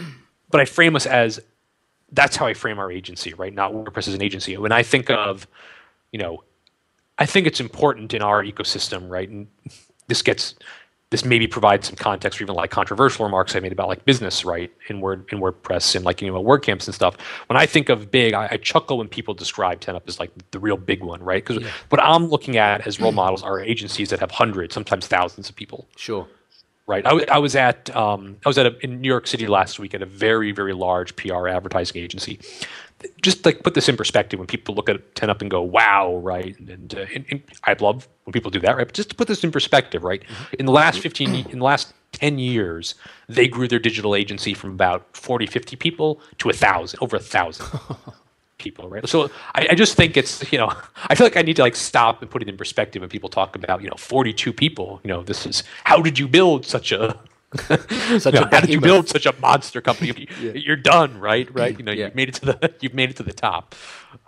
But I frame us as that's how I frame our agency, right? Not WordPress as an agency. When I think of, you know, I think it's important in our ecosystem, right? And this gets this maybe provides some context for even like controversial remarks I made about like business, right, in Word in WordPress and like you know WordCamps and stuff. When I think of big, I, I chuckle when people describe 10up as like the real big one, right? Because yeah. what I'm looking at as role models are agencies that have hundreds, sometimes thousands of people. Sure. Right. I was at um, I was at a, in New York City last week at a very very large PR advertising agency, just like put this in perspective when people look at 10up and go, wow, right? And, uh, and, and, I love when people do that, right? But just to put this in perspective, right? Mm-hmm. In the last 15, in the last 10 years, they grew their digital agency from about 40, 50 people to a thousand, over a thousand people, right? So I, I, just think it's, you know, I feel like I need to like stop and put it in perspective when people talk about, you know, 42 people, you know, this is, how did you build such a, such you know, how did you build such a monster company? yeah. You're done, right? Right? You know, yeah. you've made it to the you've made it to the top.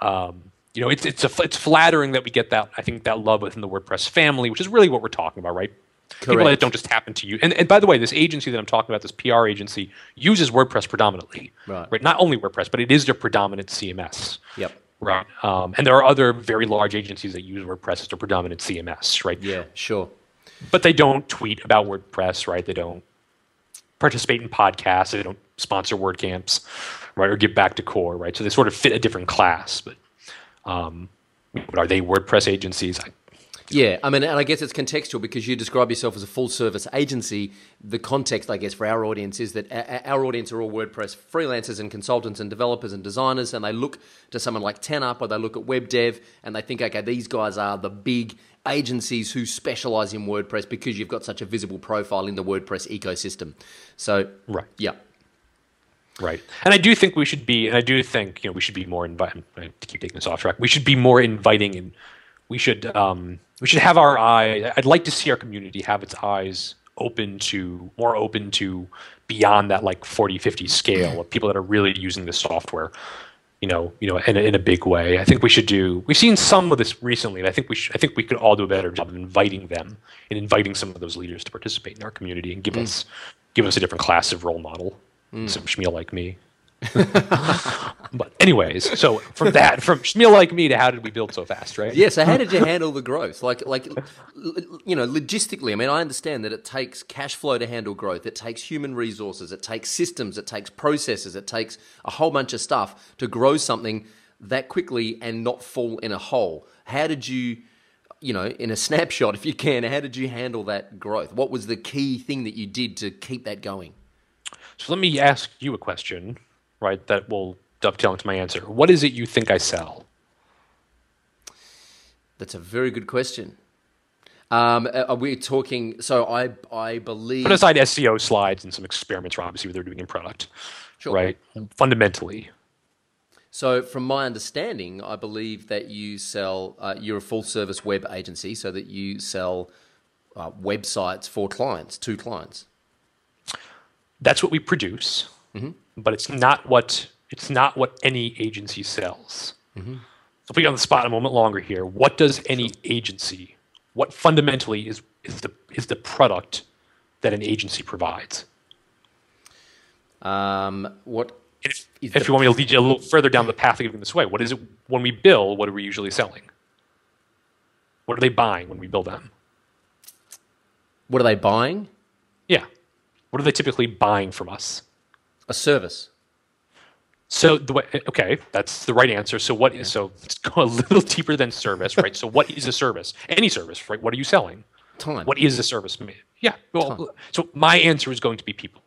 Um, you know, it's it's a, it's flattering that we get that. I think that love within the WordPress family, which is really what we're talking about, right? Correct. People that don't just happen to you. And, and by the way, this agency that I'm talking about, this PR agency, uses WordPress predominantly. Right. right? Not only WordPress, but it is their predominant CMS. Yep. Right. Um, and there are other very large agencies that use WordPress as their predominant CMS, right? Yeah, sure. But they don't tweet about WordPress, right? They don't participate in podcasts. They don't sponsor WordCamps, right, or give back to core, right? So they sort of fit a different class. But, um, but are they WordPress agencies? I, yeah, I mean, and I guess it's contextual because you describe yourself as a full service agency. The context, I guess, for our audience is that our audience are all WordPress freelancers and consultants and developers and designers, and they look to someone like 10up or they look at web dev and they think, okay, these guys are the big agencies who specialize in WordPress because you've got such a visible profile in the WordPress ecosystem. So, right. Yeah. Right. And I do think we should be, and I do think, you know, we should be more inviting, to keep taking this off track, we should be more inviting and we should, um, we should have our eye, I'd like to see our community have its eyes open to, more open to beyond that like 40, 50 scale of people that are really using the software you know, you know, in a, in a big way. I think we should do. We've seen some of this recently, and I think we should, I think we could all do a better job of inviting them and inviting some of those leaders to participate in our community and give mm. us give us a different class of role model. Mm. Some schmeal like me. but anyways, so from that, from schmeal like me to how did we build so fast, right? Yeah. So how did you handle the growth? Like, like, you know, logistically. I mean, I understand that it takes cash flow to handle growth. It takes human resources. It takes systems. It takes processes. It takes a whole bunch of stuff to grow something that quickly and not fall in a hole. How did you? you know, in a snapshot, if you can, how did you handle that growth? What was the key thing that you did to keep that going? So let me ask you a question right? That will dovetail into my answer. What is it you think I sell? That's a very good question. Um, are we talking? So I I believe. Put aside SEO slides and some experiments, obviously, what they're doing in product, sure. right? Fundamentally. So, from my understanding, I believe that you sell. Uh, you're a full service web agency, so that you sell uh, websites for clients to clients. That's what we produce. Mm-hmm but it's not what it's not what any agency sells. Mm-hmm. So put you on the spot a moment longer here. What does any agency? What fundamentally is is the is the product that an agency provides? Um, what if, if you want me to lead you a little further down the path of giving this away, what is it when we bill? What are we usually selling? What are they buying when we bill them? What are they buying? Yeah. What are they typically buying from us? A service. So the way, okay, that's the right answer. So what is so let's go a little deeper than service, right? so what is a service? Any service, right? What are you selling? Time. What is a service? Yeah. Well, Time. so my answer is going to be people.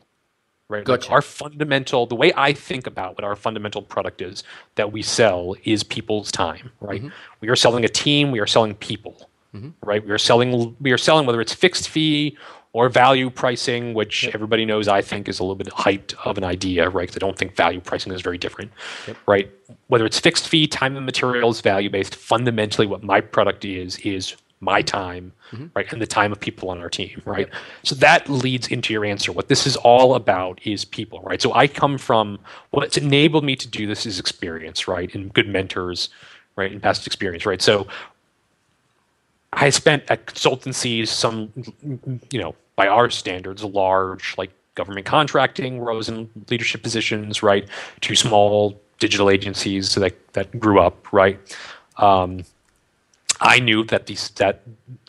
Right. Gotcha. Like our fundamental, the way I think about what our fundamental product is that we sell is people's time. Right. Mm-hmm. We are selling a team. We are selling people. Mm-hmm. Right. We are selling. We are selling whether it's fixed fee or value pricing, which yep. everybody knows I think is a little bit hyped of an idea, right? Because I don't think value pricing is very different, yep. right? Whether it's fixed fee, time and materials, value based, fundamentally what my product is is my time, mm-hmm. right, and the time of people on our team, right? Yep. So that leads into your answer. What this is all about is people, right? So I come from what's enabled me to do this is experience, right, and good mentors, right, and past experience, right? So I spent at consultancies, some, you know, by our standards, large like government contracting roles in leadership positions, right? To small digital agencies that that grew up, right? Um, I knew that these that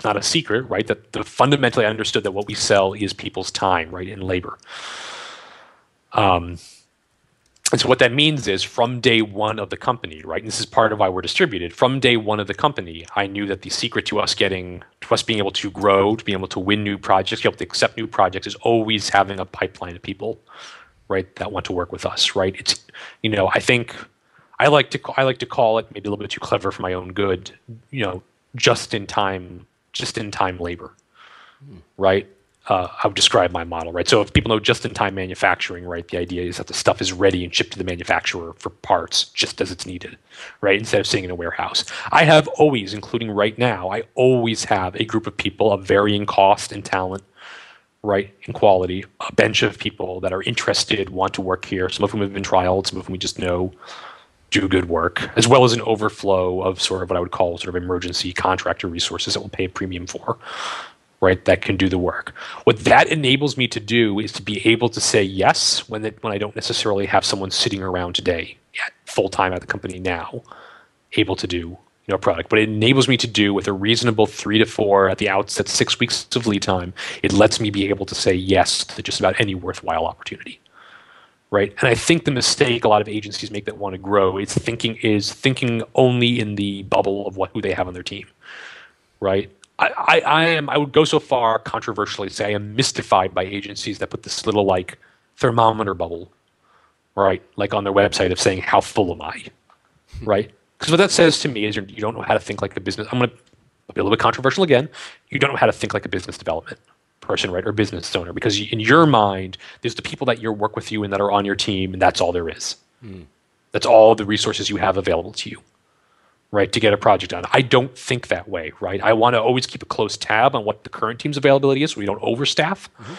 not a secret, right? That the fundamentally I understood that what we sell is people's time, right, and labor. Um, and so what that means is from day one of the company, right? And this is part of why we're distributed. From day one of the company, I knew that the secret to us getting, to us being able to grow, to being able to win new projects, be able to accept new projects, is always having a pipeline of people, right, that want to work with us, right? It's, you know, I think I like to I like to call it maybe a little bit too clever for my own good, you know, just in time, just in time labor, mm. right? Uh, I would describe my model, right? So if people know just-in-time manufacturing, right, the idea is that the stuff is ready and shipped to the manufacturer for parts just as it's needed, right? Instead of sitting in a warehouse. I have always, including right now, I always have a group of people of varying cost and talent, right, and quality, a bench of people that are interested, want to work here. Some of whom have been trialed, some of whom we just know do good work, as well as an overflow of sort of what I would call sort of emergency contractor resources that we'll pay a premium for right that can do the work. What that enables me to do is to be able to say yes when it, when i don't necessarily have someone sitting around today full time at the company now able to do you know a product. But it enables me to do with a reasonable three to four at the outset six weeks of lead time it lets me be able to say yes to just about any worthwhile opportunity. Right? And i think the mistake a lot of agencies make that want to grow is thinking is thinking only in the bubble of what who they have on their team. Right I, I, am I would go so far controversially to say I am mystified by agencies that put this little like thermometer bubble, right, like on their website of saying how full am I, right? Because what that says to me is you don't know how to think like a business. I'm going to be a little bit controversial again. You don't know how to think like a business development person, right, or business owner, because in your mind, there's the people that you work with you and that are on your team, and that's all there is. Mm. That's all the resources you have available to you right, to get a project done. I don't think that way, right? I want to always keep a close tab on what the current team's availability is so we don't overstaff, mm-hmm.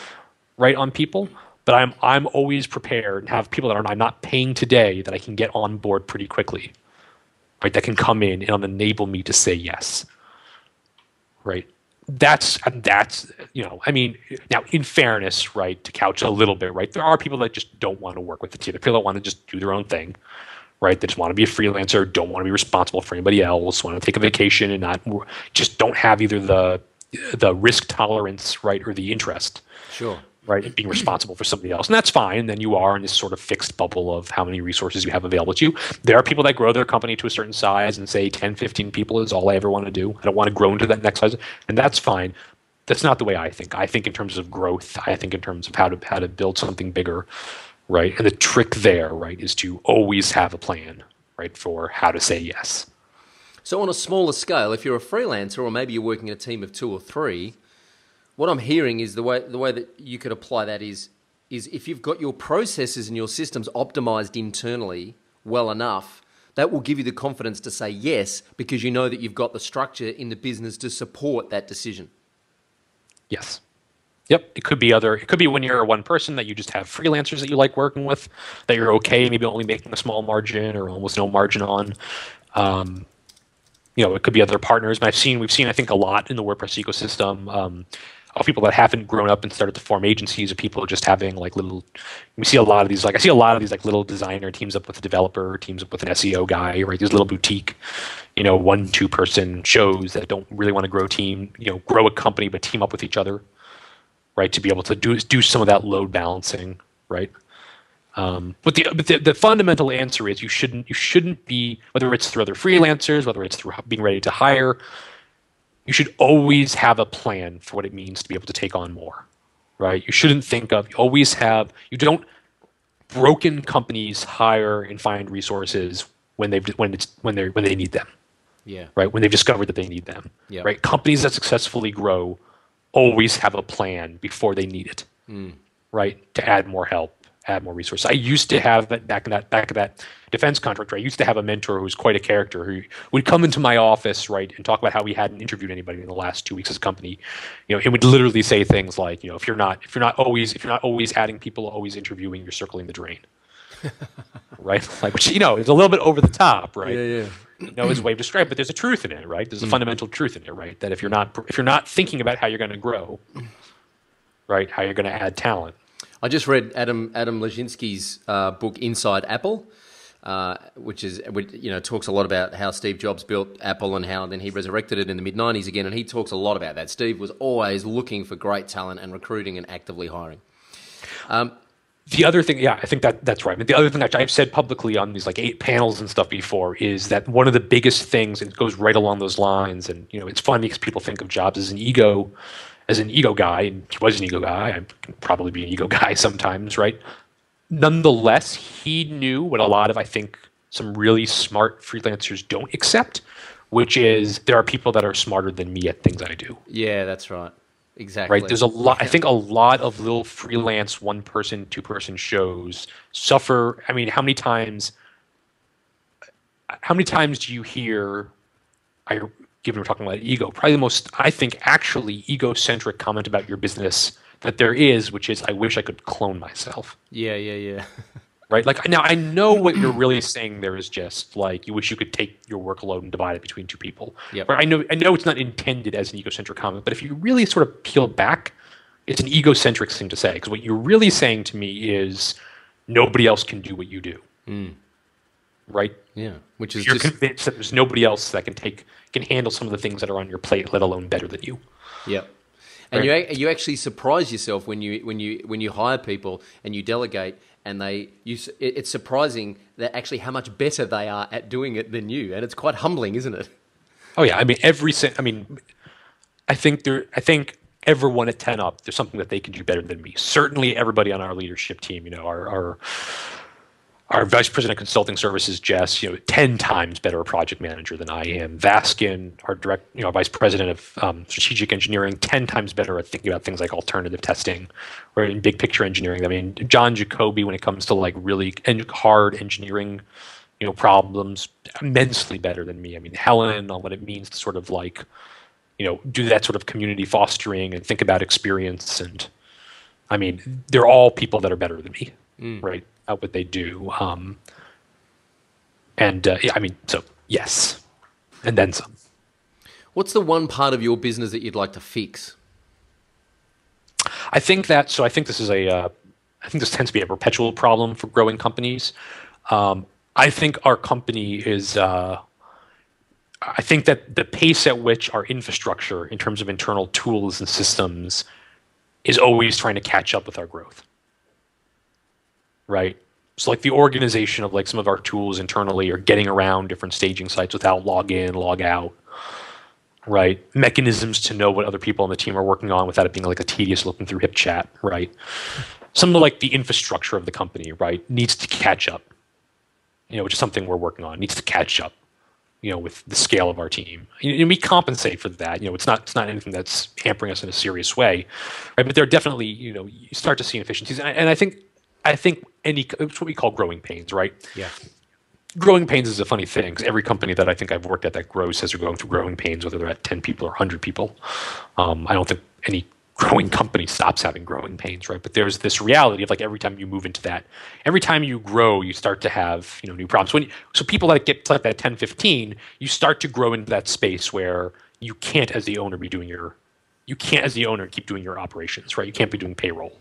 right, on people. But I'm I'm always prepared and have people that are I'm not paying today that I can get on board pretty quickly, right? That can come in and enable me to say yes, right? that's that's you know i mean now in fairness right to couch a little bit right there are people that just don't want to work with the team the people that want to just do their own thing right? They just want to be a freelancer don't want to be responsible for anybody else want to take a vacation and not just don't have either the the risk tolerance right or the interest sure. right being responsible for somebody else. And that's fine then you are in this sort of fixed bubble of how many resources you have available to you. There are people that grow their company to a certain size and say 10 15 people is all i ever want to do. I don't want to grow into that next size and that's fine. That's not the way i think. I think in terms of growth i think in terms of how to how to build something bigger right and the trick there right is to always have a plan right for how to say yes so on a smaller scale if you're a freelancer or maybe you're working in a team of two or three what I'm hearing is the way the way that you could apply that is is if you've got your processes and your systems optimized internally well enough, that will give you the confidence to say yes because you know that you've got the structure in the business to support that decision. Yes. Yep. It could be other. It could be when you're one person that you just have freelancers that you like working with, that you're okay, maybe only making a small margin or almost no margin on. Um, you know, it could be other partners. But I've seen, we've seen, I think, a lot in the WordPress ecosystem. Um, of people that haven't grown up and started to form agencies, or people just having like little. We see a lot of these. Like I see a lot of these like little designer teams up with a developer, teams up with an SEO guy, right? These little boutique, you know, one two person shows that don't really want to grow team, you know, grow a company, but team up with each other, right? To be able to do do some of that load balancing, right? Um, but the, but the the fundamental answer is you shouldn't you shouldn't be whether it's through other freelancers, whether it's through being ready to hire you should always have a plan for what it means to be able to take on more, right? You shouldn't think of, you always have, you don't, broken companies hire and find resources when they've, when it's, when they're, when they need them. Yeah. Right. When they've discovered that they need them. Yeah. Right. Companies that successfully grow always have a plan before they need it. Mm. Right. To add more help, add more resources. I used to have that back in that back of that defense contractor. I used to have a mentor who was quite a character who would come into my office, right, and talk about how he hadn't interviewed anybody in the last two weeks as a company. You know, he would literally say things like, you know, if you're not if you're not always if you're not always adding people, always interviewing, you're circling the drain. right? Like which you know is a little bit over the top, right? Yeah, yeah. You know, his way of describing, but there's a truth in it, right? There's a mm. fundamental truth in it, right? That if you're not if you're not thinking about how you're going to grow, right, how you're going to add talent, I just read Adam Adam Lashinsky's uh, book Inside Apple, uh, which is you know talks a lot about how Steve Jobs built Apple and how then he resurrected it in the mid '90s again, and he talks a lot about that. Steve was always looking for great talent and recruiting and actively hiring. Um, the other thing, yeah, I think that that's right. the other thing I've said publicly on these like eight panels and stuff before is that one of the biggest things, and it goes right along those lines, and you know, it's funny because people think of Jobs as an ego as an ego guy, and he was an ego guy, I can probably be an ego guy sometimes, right? Nonetheless, he knew what a lot of, I think, some really smart freelancers don't accept, which is there are people that are smarter than me at things I do. Yeah, that's right. Exactly. Right. There's a lot. I think a lot of little freelance one person, two person shows suffer. I mean, how many times? How many times do you hear? I given we're talking about ego, probably the most, I think, actually egocentric comment about your business that there is, which is, I wish I could clone myself. Yeah, yeah, yeah. right? Like, now I know what you're really saying there is just like you wish you could take your workload and divide it between two people. Yeah. I know, I know it's not intended as an egocentric comment, but if you really sort of peel back, it's an egocentric thing to say because what you're really saying to me is nobody else can do what you do. Mm. Right? Yeah. Which is you're just... convinced that there's nobody else that can take can handle some of the things that are on your plate, let alone better than you. Yep. And right? you you actually surprise yourself when you when you when you hire people and you delegate and they you it's surprising that actually how much better they are at doing it than you and it's quite humbling, isn't it? Oh yeah, I mean every I mean I think there I think everyone at 10up there's something that they can do better than me. Certainly everybody on our leadership team, you know, our our our vice president of consulting services, Jess, you know, ten times better a project manager than I am. Vasken, our direct, you know, vice president of um, strategic engineering, ten times better at thinking about things like alternative testing or in big picture engineering. I mean, John Jacoby, when it comes to like really hard engineering, you know, problems, immensely better than me. I mean, Helen on what it means to sort of like, you know, do that sort of community fostering and think about experience and. I mean, they're all people that are better than me, mm. right? At what they do. Um, and uh, yeah, I mean, so yes, and then some. What's the one part of your business that you'd like to fix? I think that so. I think this is a. Uh, I think this tends to be a perpetual problem for growing companies. Um, I think our company is. Uh, I think that the pace at which our infrastructure, in terms of internal tools and systems, is always trying to catch up with our growth. Right. So, like the organization of like some of our tools internally are getting around different staging sites without log in, log out right? Mechanisms to know what other people on the team are working on without it being like a tedious looking through HipChat, right? Some of like the infrastructure of the company, right, needs to catch up. You know, which is something we're working on. Needs to catch up. You know, with the scale of our team, and we compensate for that. You know, it's not it's not anything that's hampering us in a serious way, right? But there are definitely you know you start to see inefficiencies, and I, and I think I think any it's what we call growing pains, right? Yeah growing pains is a funny thing because every company that I think I've worked at that grows says they're going through growing pains, whether they're at 10 people or 100 people. Um, I don't think any growing company stops having growing pains, right? But there's this reality of like every time you move into that, every time you grow, you start to have, you know, new problems. When you, so people that get to like that 10, 15, you start to grow into that space where you can't as the owner be doing your, you can't as the owner keep doing your operations, right? You can't be doing payroll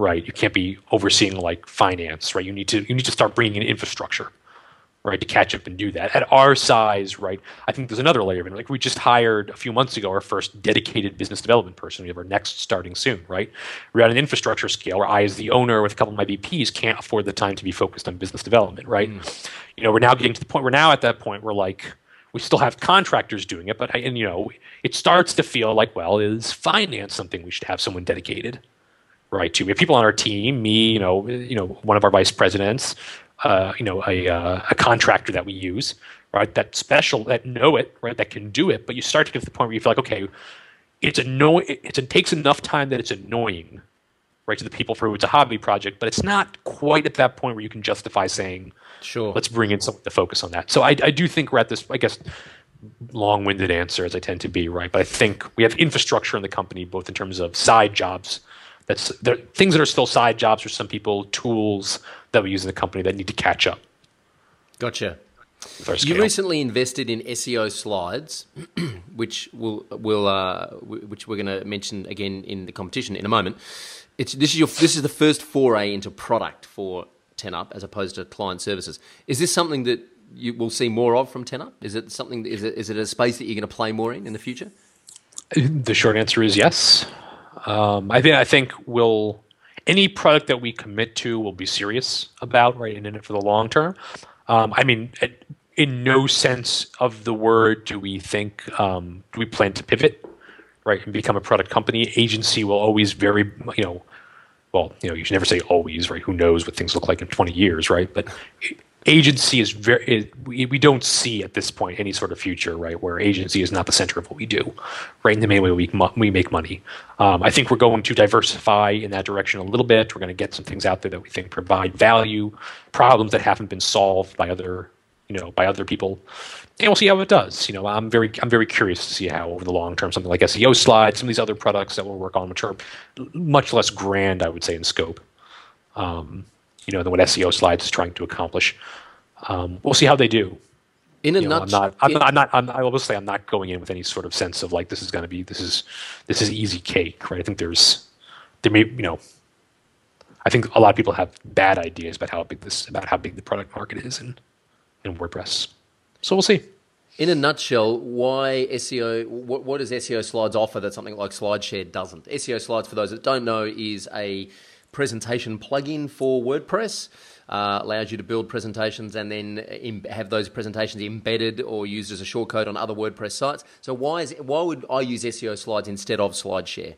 right? You can't be overseeing like finance, right? You need to you need to start bringing in infrastructure, right, to catch up and do that. At our size, right, I think there's another layer of it. Like we just hired a few months ago our first dedicated business development person. We have our next starting soon, right? We're at an infrastructure scale where I, as the owner with a couple of my VPs, can't afford the time to be focused on business development, right? Mm. You know, we're now getting to the point. We're now at that point where like we still have contractors doing it, but I, and you know, it starts to feel like, well, is finance something we should have someone dedicated? Right to. We have people on our team, me, you know, you know, one of our vice presidents, uh, you know, a, uh, a contractor that we use, right? That special, that know it, right? That can do it. But you start to get to the point where you feel like, okay, it's annoying. It's, it takes enough time that it's annoying, right, to the people for who it's a hobby project. But it's not quite at that point where you can justify saying, sure, let's bring in someone to focus on that. So I, I do think we're at this, I guess, long-winded answer as I tend to be, right? But I think we have infrastructure in the company, both in terms of side jobs that's there things that are still side jobs for some people, tools that we use in the company that need to catch up. Gotcha. You recently invested in SEO slides, which will will uh, which we're going to mention again in the competition in a moment. It's this is your this is the first foray into product for 10up as opposed to client services. Is this something that you will see more of from 10up? Is it something? Is it is it a space that you're going to play more in in the future? The short answer is yes. Um, I think I think we'll any product that we commit to will be serious about, right, and in it for the long term. Um, I mean, in no sense of the word do we think um, do we plan to pivot, right, and become a product company. Agency will always very, you know, well, you know, you should never say always, right? Who knows what things look like in 20 years, right? But agency is very we, we don't see at this point any sort of future right where agency is not the center of what we do right in the main way we, we make money. Um, i think we're going to diversify in that direction a little bit. We're going to get some things out there that we think provide value problems that haven't been solved by other you know by other people. And we'll see how it does. You know i'm very i'm very curious to see how over the long term something like seo slides some of these other products that we'll work on which are much less grand i would say in scope. Um, you know, than what SEO slides is trying to accomplish. Um, we'll see how they do. In a nutshell, I'm not. I'm not. I'm not. I'm, I will say I'm not going in with any sort of sense of like this is going to be this is this is easy cake, right? I think there's there may you know. I think a lot of people have bad ideas about how big this about how big the product market is in in WordPress. So we'll see. In a nutshell, why SEO? What, what does SEO Slides offer that something like SlideShare doesn't? SEO Slides, for those that don't know, is a presentation plugin for WordPress. Uh, allows you to build presentations and then Im- have those presentations embedded or used as a shortcode on other WordPress sites. So why is why would I use SEO slides instead of SlideShare?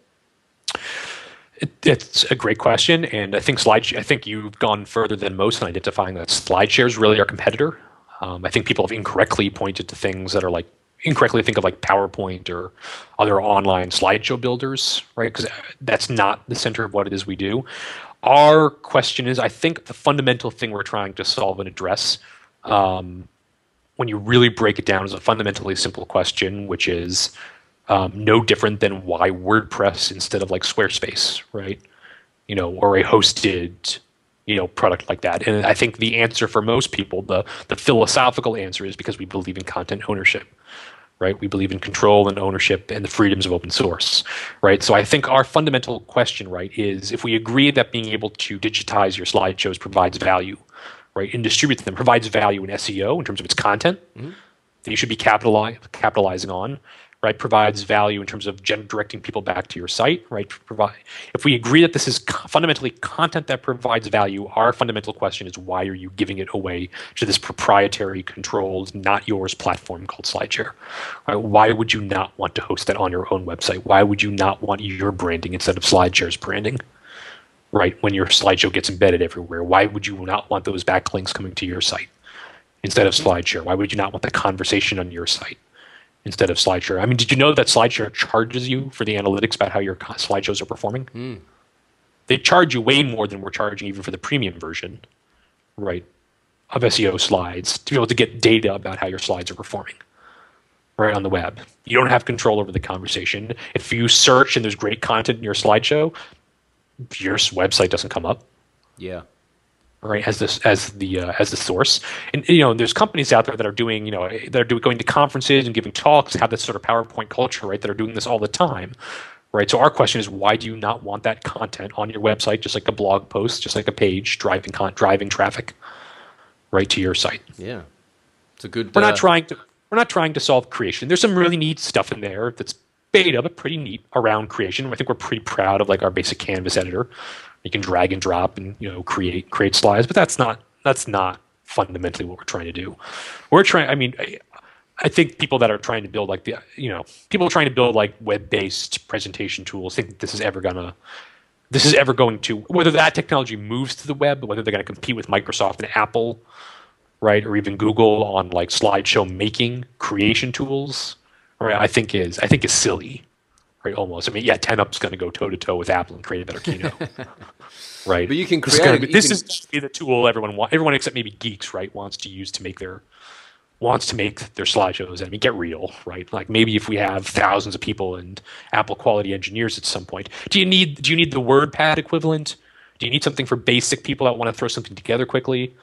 It, it's a great question, and I think slide. I think you've gone further than most in identifying that SlideShare is really our competitor. Um, I think people have incorrectly pointed to things that are like incorrectly think of like PowerPoint or other online slideshow builders, right? Because that's not the center of what it is we do. Our question is, I think the fundamental thing we're trying to solve and address, um, when you really break it down, is a fundamentally simple question, which is um, no different than why WordPress instead of like Squarespace, right? You know, or a hosted you know product like that and i think the answer for most people the the philosophical answer is because we believe in content ownership right? We believe in control and ownership and the freedoms of open source, right? So I think our fundamental question, right, is if we agree that being able to digitize your slideshows provides value, right, and distribute them provides value in SEO in terms of its content mm-hmm. that you should be capitalizing on, right, provides value in terms of directing people back to your site, right? Provide, if we agree that this is fundamentally content that provides value, our fundamental question is why are you giving it away to this proprietary, controlled, not yours platform called SlideShare? Right? Why would you not want to host that on your own website? Why would you not want your branding instead of SlideShare's branding? Right when your slideshow gets embedded everywhere, why would you not want those backlinks coming to your site instead of SlideShare? Why would you not want that conversation on your site? Instead of SlideShare. I mean, did you know that SlideShare charges you for the analytics about how your slideshows are performing? Mm. They charge you way more than we're charging even for the premium version, right, of SEO slides to be able to get data about how your slides are performing, right, on the web. You don't have control over the conversation. If you search and there's great content in your slideshow, your website doesn't come up. Yeah right as this as the uh, as the source. And you know there's companies out there that are doing you know that are doing, going to conferences and giving talks have this sort of powerpoint culture right that are doing this all the time right? So our question is why do you not want that content on your website just like a blog post just like a page driving con- driving traffic right to your site? Yeah. It's a good we're uh, not trying to we're not trying to solve creation. There's some really neat stuff in there that's beta but pretty neat around creation. I think we're pretty proud of like our basic canvas editor you can drag and drop and you know create create slides, but that's not that's not fundamentally what we're trying to do. We're trying. I mean, I, I think people that are trying to build like the you know people trying to build like web based presentation tools think this is ever gonna this is ever going to whether that technology moves to the web, whether they're going to compete with Microsoft and Apple, right, or even Google on like slideshow making creation tools, right? I think is I think is silly right? Almost. I mean, yeah, 10up's going to go toe to toe with Apple and create a better keynote, right? But you can create. This, is, this is the tool everyone wants. Everyone except maybe geeks, right, wants to use to make their wants to make their slideshows. I mean, get real, right? Like maybe if we have thousands of people and Apple quality engineers at some point, do you need do you need the WordPad equivalent? Do you need something for basic people that want to throw something together quickly?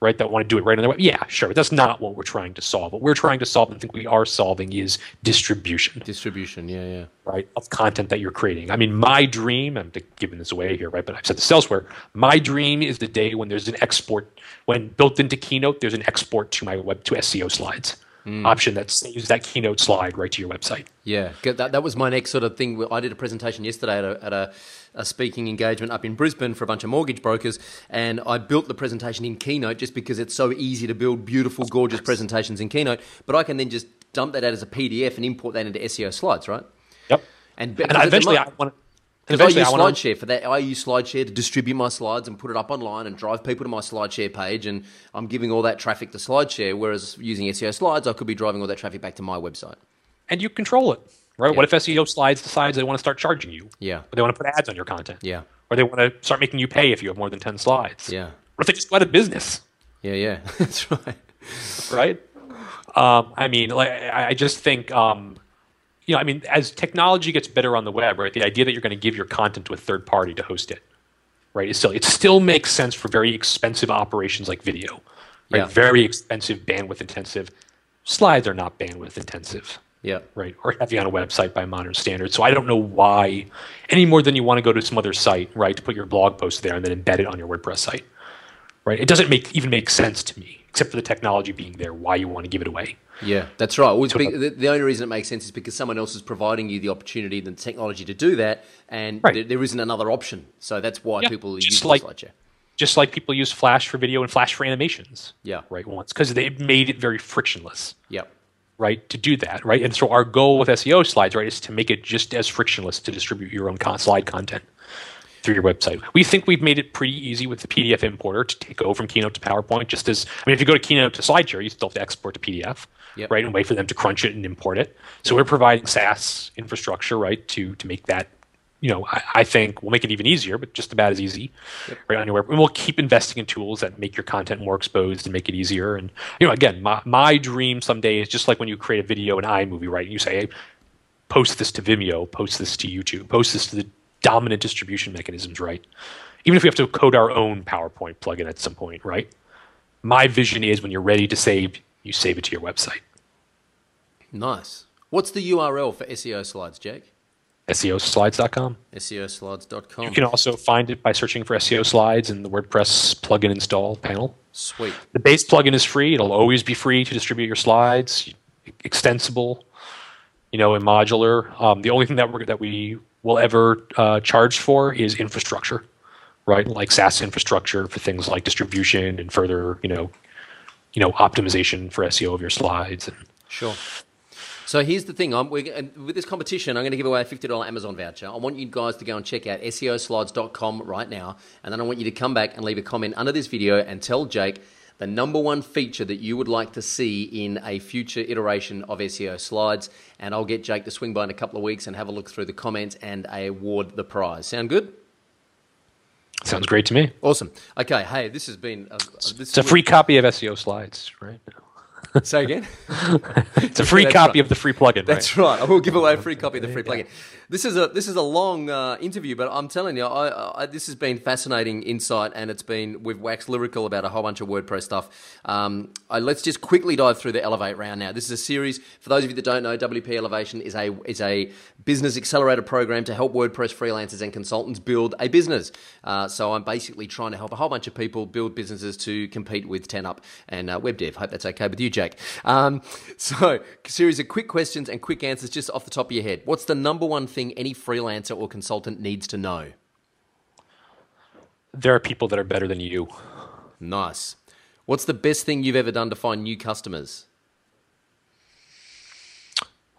Right, that want to do it right on their web. Yeah, sure. That's not what we're trying to solve. What we're trying to solve, and think we are solving, is distribution. Distribution, yeah, yeah. Right, of content that you're creating. I mean, my dream, I'm giving this away here, right, but I've said this elsewhere. My dream is the day when there's an export, when built into Keynote, there's an export to my web to SEO slides. Mm. option that saves that keynote slide right to your website. Yeah, that, that was my next sort of thing. I did a presentation yesterday at a, at a a speaking engagement up in Brisbane for a bunch of mortgage brokers, and I built the presentation in Keynote just because it's so easy to build beautiful, gorgeous presentations in Keynote. But I can then just dump that out as a PDF and import that into SEO slides, right? Yep. And, and eventually, I want. Because I use SlideShare for that. I use SlideShare to distribute my slides and put it up online and drive people to my SlideShare page. And I'm giving all that traffic to SlideShare, whereas using SEO slides, I could be driving all that traffic back to my website. And you control it right? Yeah. What if SEO slides decides they want to start charging you? Yeah. Or they want to put ads on your content. Yeah. Or they want to start making you pay if you have more than 10 slides. Yeah. What if they just go out of business? Yeah, yeah. That's right. right? Um, I mean, like, I just think, um, you know, I mean, as technology gets better on the web, right, the idea that you're going to give your content to a third party to host it, right, is silly. It still makes sense for very expensive operations like video, right? Yeah. Very expensive, bandwidth intensive. Slides are not bandwidth intensive. Yeah. Right. Or heavy on a website by modern standards. So I don't know why any more than you want to go to some other site, right, to put your blog post there and then embed it on your WordPress site. Right. It doesn't make even make sense to me, except for the technology being there, why you want to give it away. Yeah, that's right. Well, the, the, only reason it makes sense is because someone else is providing you the opportunity, and the technology to do that, and right. there, there isn't another option. So that's why yeah, people use like, SlideShare. Just like people use Flash for video and Flash for animations. Yeah. Right. Once because they made it very frictionless. Yep right, to do that, right? And so our goal with SEO slides, right, is to make it just as frictionless to distribute your own con- slide content through your website. We think we've made it pretty easy with the PDF importer to go from Keynote to PowerPoint. Just as I mean, if you go to Keynote to SlideShare, you still have to export to PDF, yep. right, and wait for them to crunch it and import it. So we're providing SaaS infrastructure, right, to to make that you know, I, I, think we'll make it even easier, but just about as easy, yep. right on your web. And we'll keep investing in tools that make your content more exposed and make it easier. And you know, again, my my dream someday is just like when you create a video in iMovie, right? You say, hey, post this to Vimeo, post this to YouTube, post this to the dominant distribution mechanisms, right? Even if we have to code our own PowerPoint plugin at some point, right? My vision is when you're ready to save, you save it to your website. Nice. What's the URL for SEO slides, Jake? SEOslides.com. SEOslides.com. You can also find it by searching for SEO slides in the WordPress plugin install panel. Sweet. The base plugin is free. It'll always be free to distribute your slides, extensible, you know, and modular. Um, the only thing that we that we will ever uh, charge for is infrastructure, right? Like SaaS infrastructure for things like distribution and further, you know, you know, optimization for SEO of your slides. And, Sure. So here's the thing. I'm, we're, with this competition, I'm going to give away a $50 Amazon voucher. I want you guys to go and check out SEOslides.com right now. And then I want you to come back and leave a comment under this video and tell Jake the number one feature that you would like to see in a future iteration of SEO Slides. And I'll get Jake to swing by in a couple of weeks and have a look through the comments and I award the prize. Sound good? Sounds great to me. Awesome. Okay. Hey, this has been. A, this It's a free copy of SEO slides, right? Say again. It's a free copy right. of the free plugin. That's right. I will give away a free copy of the free plugin. This is a this is a long uh, interview, but I'm telling you, I, I, this has been fascinating insight, and it's been we've waxed lyrical about a whole bunch of WordPress stuff. Um, I, let's just quickly dive through the Elevate round now. This is a series for those of you that don't know. WP Elevation is a is a business accelerator program to help WordPress freelancers and consultants build a business. Uh, so I'm basically trying to help a whole bunch of people build businesses to compete with 10up and uh, WebDev. Hope that's okay with you, Jake. Um, so, series of quick questions and quick answers just off the top of your head. What's the number one thing any freelancer or consultant needs to know? There are people that are better than you. Nice. What's the best thing you've ever done to find new customers?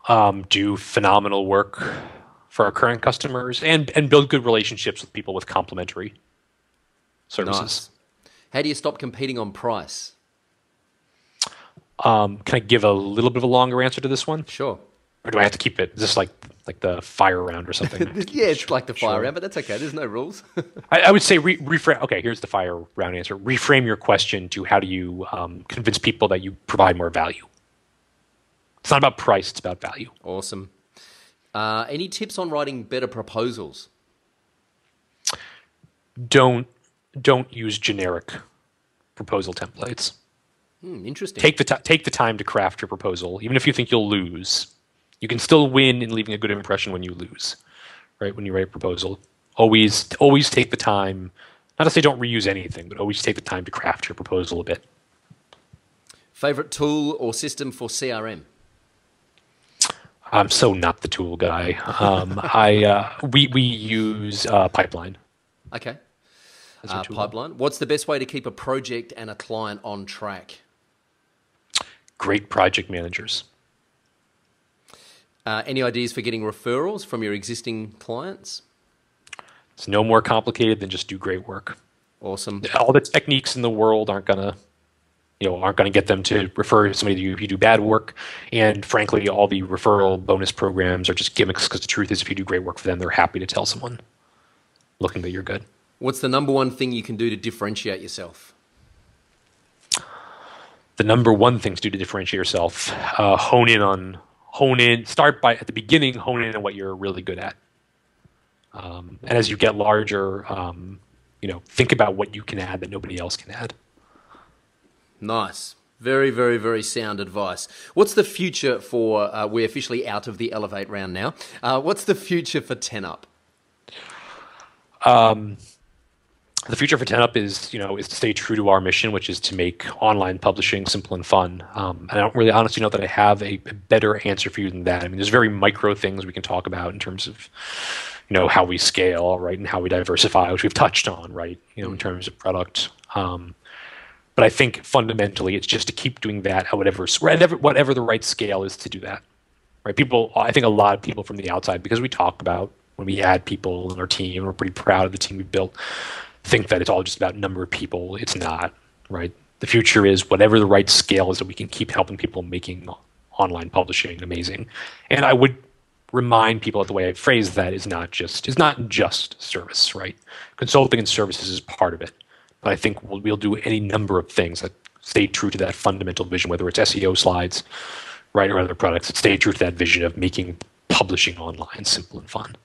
um, do phenomenal work for our current customers and and build good relationships with people with complementary services. Nice. How do you stop competing on price? Um, can I give a little bit of a longer answer to this one, Sure. or do I have to keep it? Is this like like the fire round or something? Yeah, it's like the fire Sure. round, but that's okay. There's no rules. I, I would say re- reframe. Okay, here's the fire round answer. Reframe your question to how do you um, convince people that you provide more value. It's not about price; it's about value. awesome. Uh, any tips on writing better proposals? Don't don't use generic proposal templates. Hmm, interesting. take the ti take the time to craft your proposal, even if you think you'll lose. You can still win in leaving a good impression when you lose, right? When you write a proposal, always always take the time. Not to say don't reuse anything, but always take the time to craft your proposal a bit. Favorite tool or system for CRM? I'm so not the tool guy. Um, I uh, we we use uh, Pipeline. Okay. Uh, pipeline. What's the best way to keep a project and a client on track? Great project managers. Uh, any ideas for getting referrals from your existing clients? It's no more complicated than just do great work. Awesome. all the techniques in the world aren't gonna you know aren't gonna get them to refer to somebody to you if you do bad work and frankly all the referral bonus programs are just gimmicks because the truth is if you do great work for them they're happy to tell someone looking that you're good What's the number one thing you can do to differentiate yourself? the number one thing to do to differentiate yourself uh, hone in on hone in start by at the beginning hone in on what you're really good at um, and as you get larger um, you know think about what you can add that nobody else can add Nice. Very, very, very sound advice. What's the future for? Uh, we're officially out of the Elevate round now. Uh, what's the future for 10up? The future for 10up is you know is to stay true to our mission which is to make online publishing simple and fun. Um, and i don't really honestly know that i have a, better answer for you than that. I mean there's very micro things we can talk about in terms of you know how we scale right and how we diversify which we've touched on right you know in terms of product. Um, but i think fundamentally it's just to keep doing that at whatever whatever whatever the right scale is to do that right? People i think a lot of people from the outside because we talk about when we add people in our team we're pretty proud of the team we built think that it's all just about number of people. It's not right? The future is whatever the right scale is that we can keep helping people making online publishing amazing. And i would remind people that the way i phrase that is not just is not just service right? Consulting and services is part of it. But i think we'll, we'll do any number of things that stay true to that fundamental vision whether it's seo slides right or other products that stay true to that vision of making publishing online simple and fun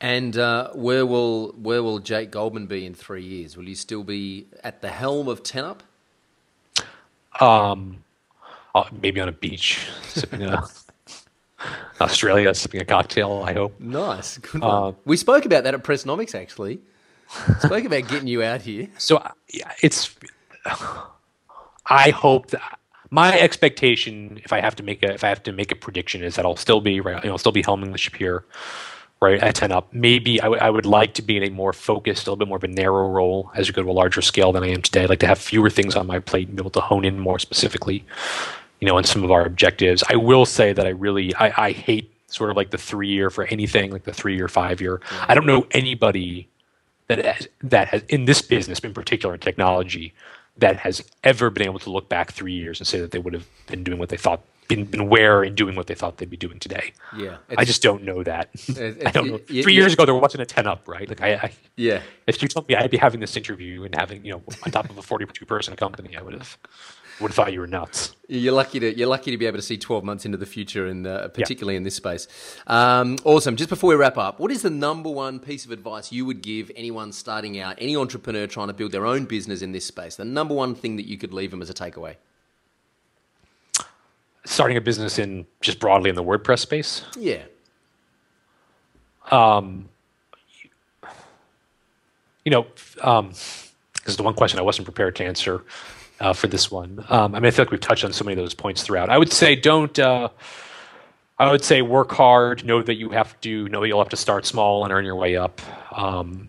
And uh, where will where will Jake Goldman be in three years? Will you still be at the helm of 10up? uh, maybe on a beach sipping a Australia sipping a cocktail. I hope. Nice. Good uh, we spoke about that at Pressnomics actually. spoke about getting you out here. So yeah, it's. I hope that my expectation, if I have to make a if I have to make a prediction, is that I'll still be right. You know, I'll still be helming the ship here, right at 10up. Maybe I, w- I would like to be in a more focused, a little bit more of a narrow role as you go to a larger scale than I am today. I'd like to have fewer things on my plate and be able to hone in more specifically, you know, on some of our objectives. I will say that I really I, I hate sort of like the three year for anything like the three year, five year. Mm-hmm. I don't know anybody that has, that has in this business, in particular in technology, that has ever been able to look back three years and say that they would have been doing what they thought been, been where and doing what they thought they'd be doing today. Yeah, I just don't know that. I don't know. Three years ago, there wasn't a 10up, right? Like I, I, yeah. If you told me I'd be having this interview and having you know on top of a forty-two person company, I would have would have thought you were nuts. You're lucky to you're lucky to be able to see 12 months into the future, and uh, particularly yeah. in this space. Um, awesome. Just before we wrap up, what is the number one piece of advice you would give anyone starting out, any entrepreneur trying to build their own business in this space? The number one thing that you could leave them as a takeaway. Starting a business in just broadly in the WordPress space. Yeah. Um, you know, um, this is the one question I wasn't prepared to answer uh, for this one. Um, I mean, I feel like we've touched on so many of those points throughout. I would say don't. Uh, I would say work hard. Know that you have to know that you'll have to start small and earn your way up. Um,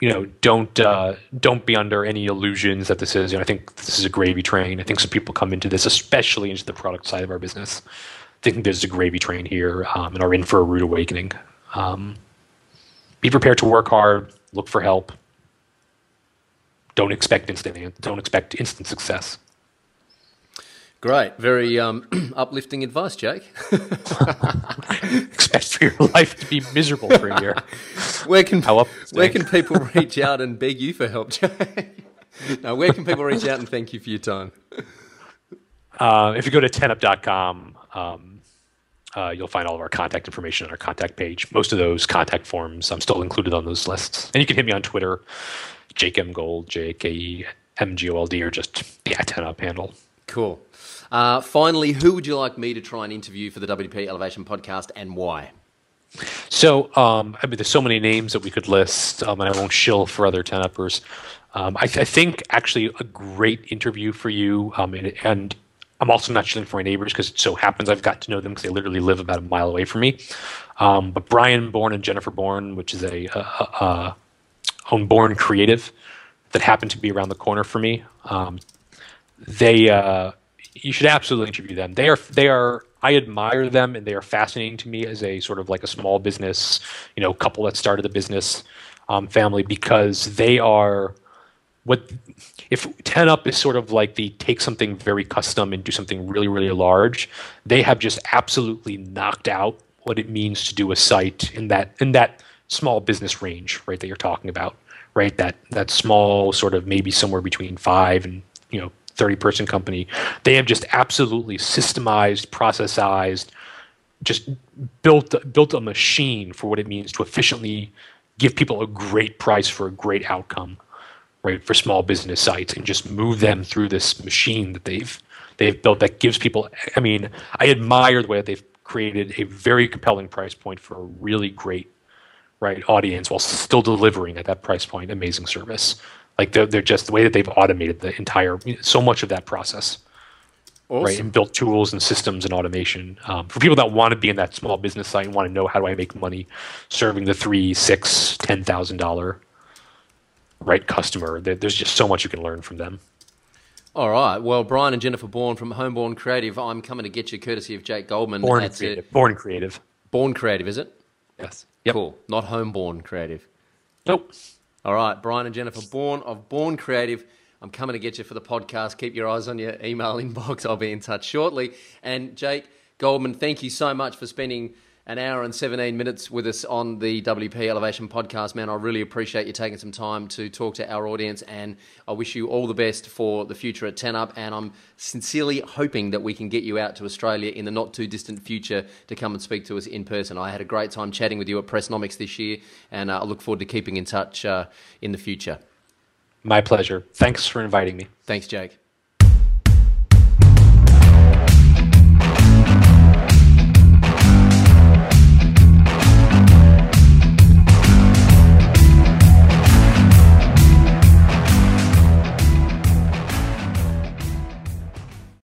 you know, don't uh, don't be under any illusions that this is. You know, I think this is a gravy train. I think some people come into this, especially into the product side of our business, thinking there's a gravy train here um, and are in for a rude awakening. Um, be prepared to work hard. Look for help don't expect instant don't expect instant success. Great, very um, uplifting advice, Jake. expect for your life to be miserable for a year. Where can where can people reach out and beg you for help, Jake? now, where can people reach out and thank you for your time? Uh, if you go to 10up.com, um, uh, you'll find all of our contact information on our contact page. Most of those contact forms I'm still included on those lists. And you can hit me on Twitter Jake M Gold, J K E M G O L D, or just the Atena handle. Cool. Uh, finally, who would you like me to try and interview for the WP Elevation podcast, and why? So, um, I mean, there's so many names that we could list, um, and I won't shill for other 10uppers. Um, I, th- I, think actually a great interview for you, um, and, and, I'm also not shilling for my neighbors because it so happens I've got to know them because they literally live about a mile away from me. Um, but Brian Bourn and Jennifer Bourn, which is a, a, a own Bourn Creative that happened to be around the corner for me. Um, they, uh, you should absolutely interview them. They are, they are. I admire them, and they are fascinating to me as a sort of like a small business, you know, couple that started the business um, family because they are what if 10up is sort of like the take something very custom and do something really really large they have just absolutely knocked out what it means to do a site in that in that small business range, right, that you're talking about, right? That that small sort of maybe somewhere between five and you know 30 person company. They have just absolutely systemized, processized, just built built a machine for what it means to efficiently give people a great price for a great outcome, right? For small business sites and just move them through this machine that they've they've built that gives people I mean, I admire the way that they've created a very compelling price point for a really great right audience while still delivering at that price point amazing service like they're, they're just the way that they've automated the entire so much of that process awesome. right and built tools and systems and automation um, for people that want to be in that small business site and want to know how do i make money serving the three six ten thousand dollar right customer there's just so much you can learn from them all right. Well, Brian and Jennifer Bourn from Homeborn Creative. I'm coming to get you courtesy of Jake Goldman. Bourn Creative. Bourn Creative. Bourn Creative, is it? Yes. Yep. Cool. Not homeborn creative. Nope. All right, Brian and Jennifer Bourn of Bourn Creative. I'm coming to get you for the podcast. Keep your eyes on your email inbox. I'll be in touch shortly. And Jake Goldman, thank you so much for spending an hour and 17 minutes with us on the WP Elevation podcast, man. I really appreciate you taking some time to talk to our audience, and I wish you all the best for the future at 10up. And I'm sincerely hoping that we can get you out to Australia in the not too distant future to come and speak to us in person. I had a great time chatting with you at Pressnomics this year, and uh, I look forward to keeping in touch uh, in the future. My pleasure. Thanks for inviting me. Thanks, Jake.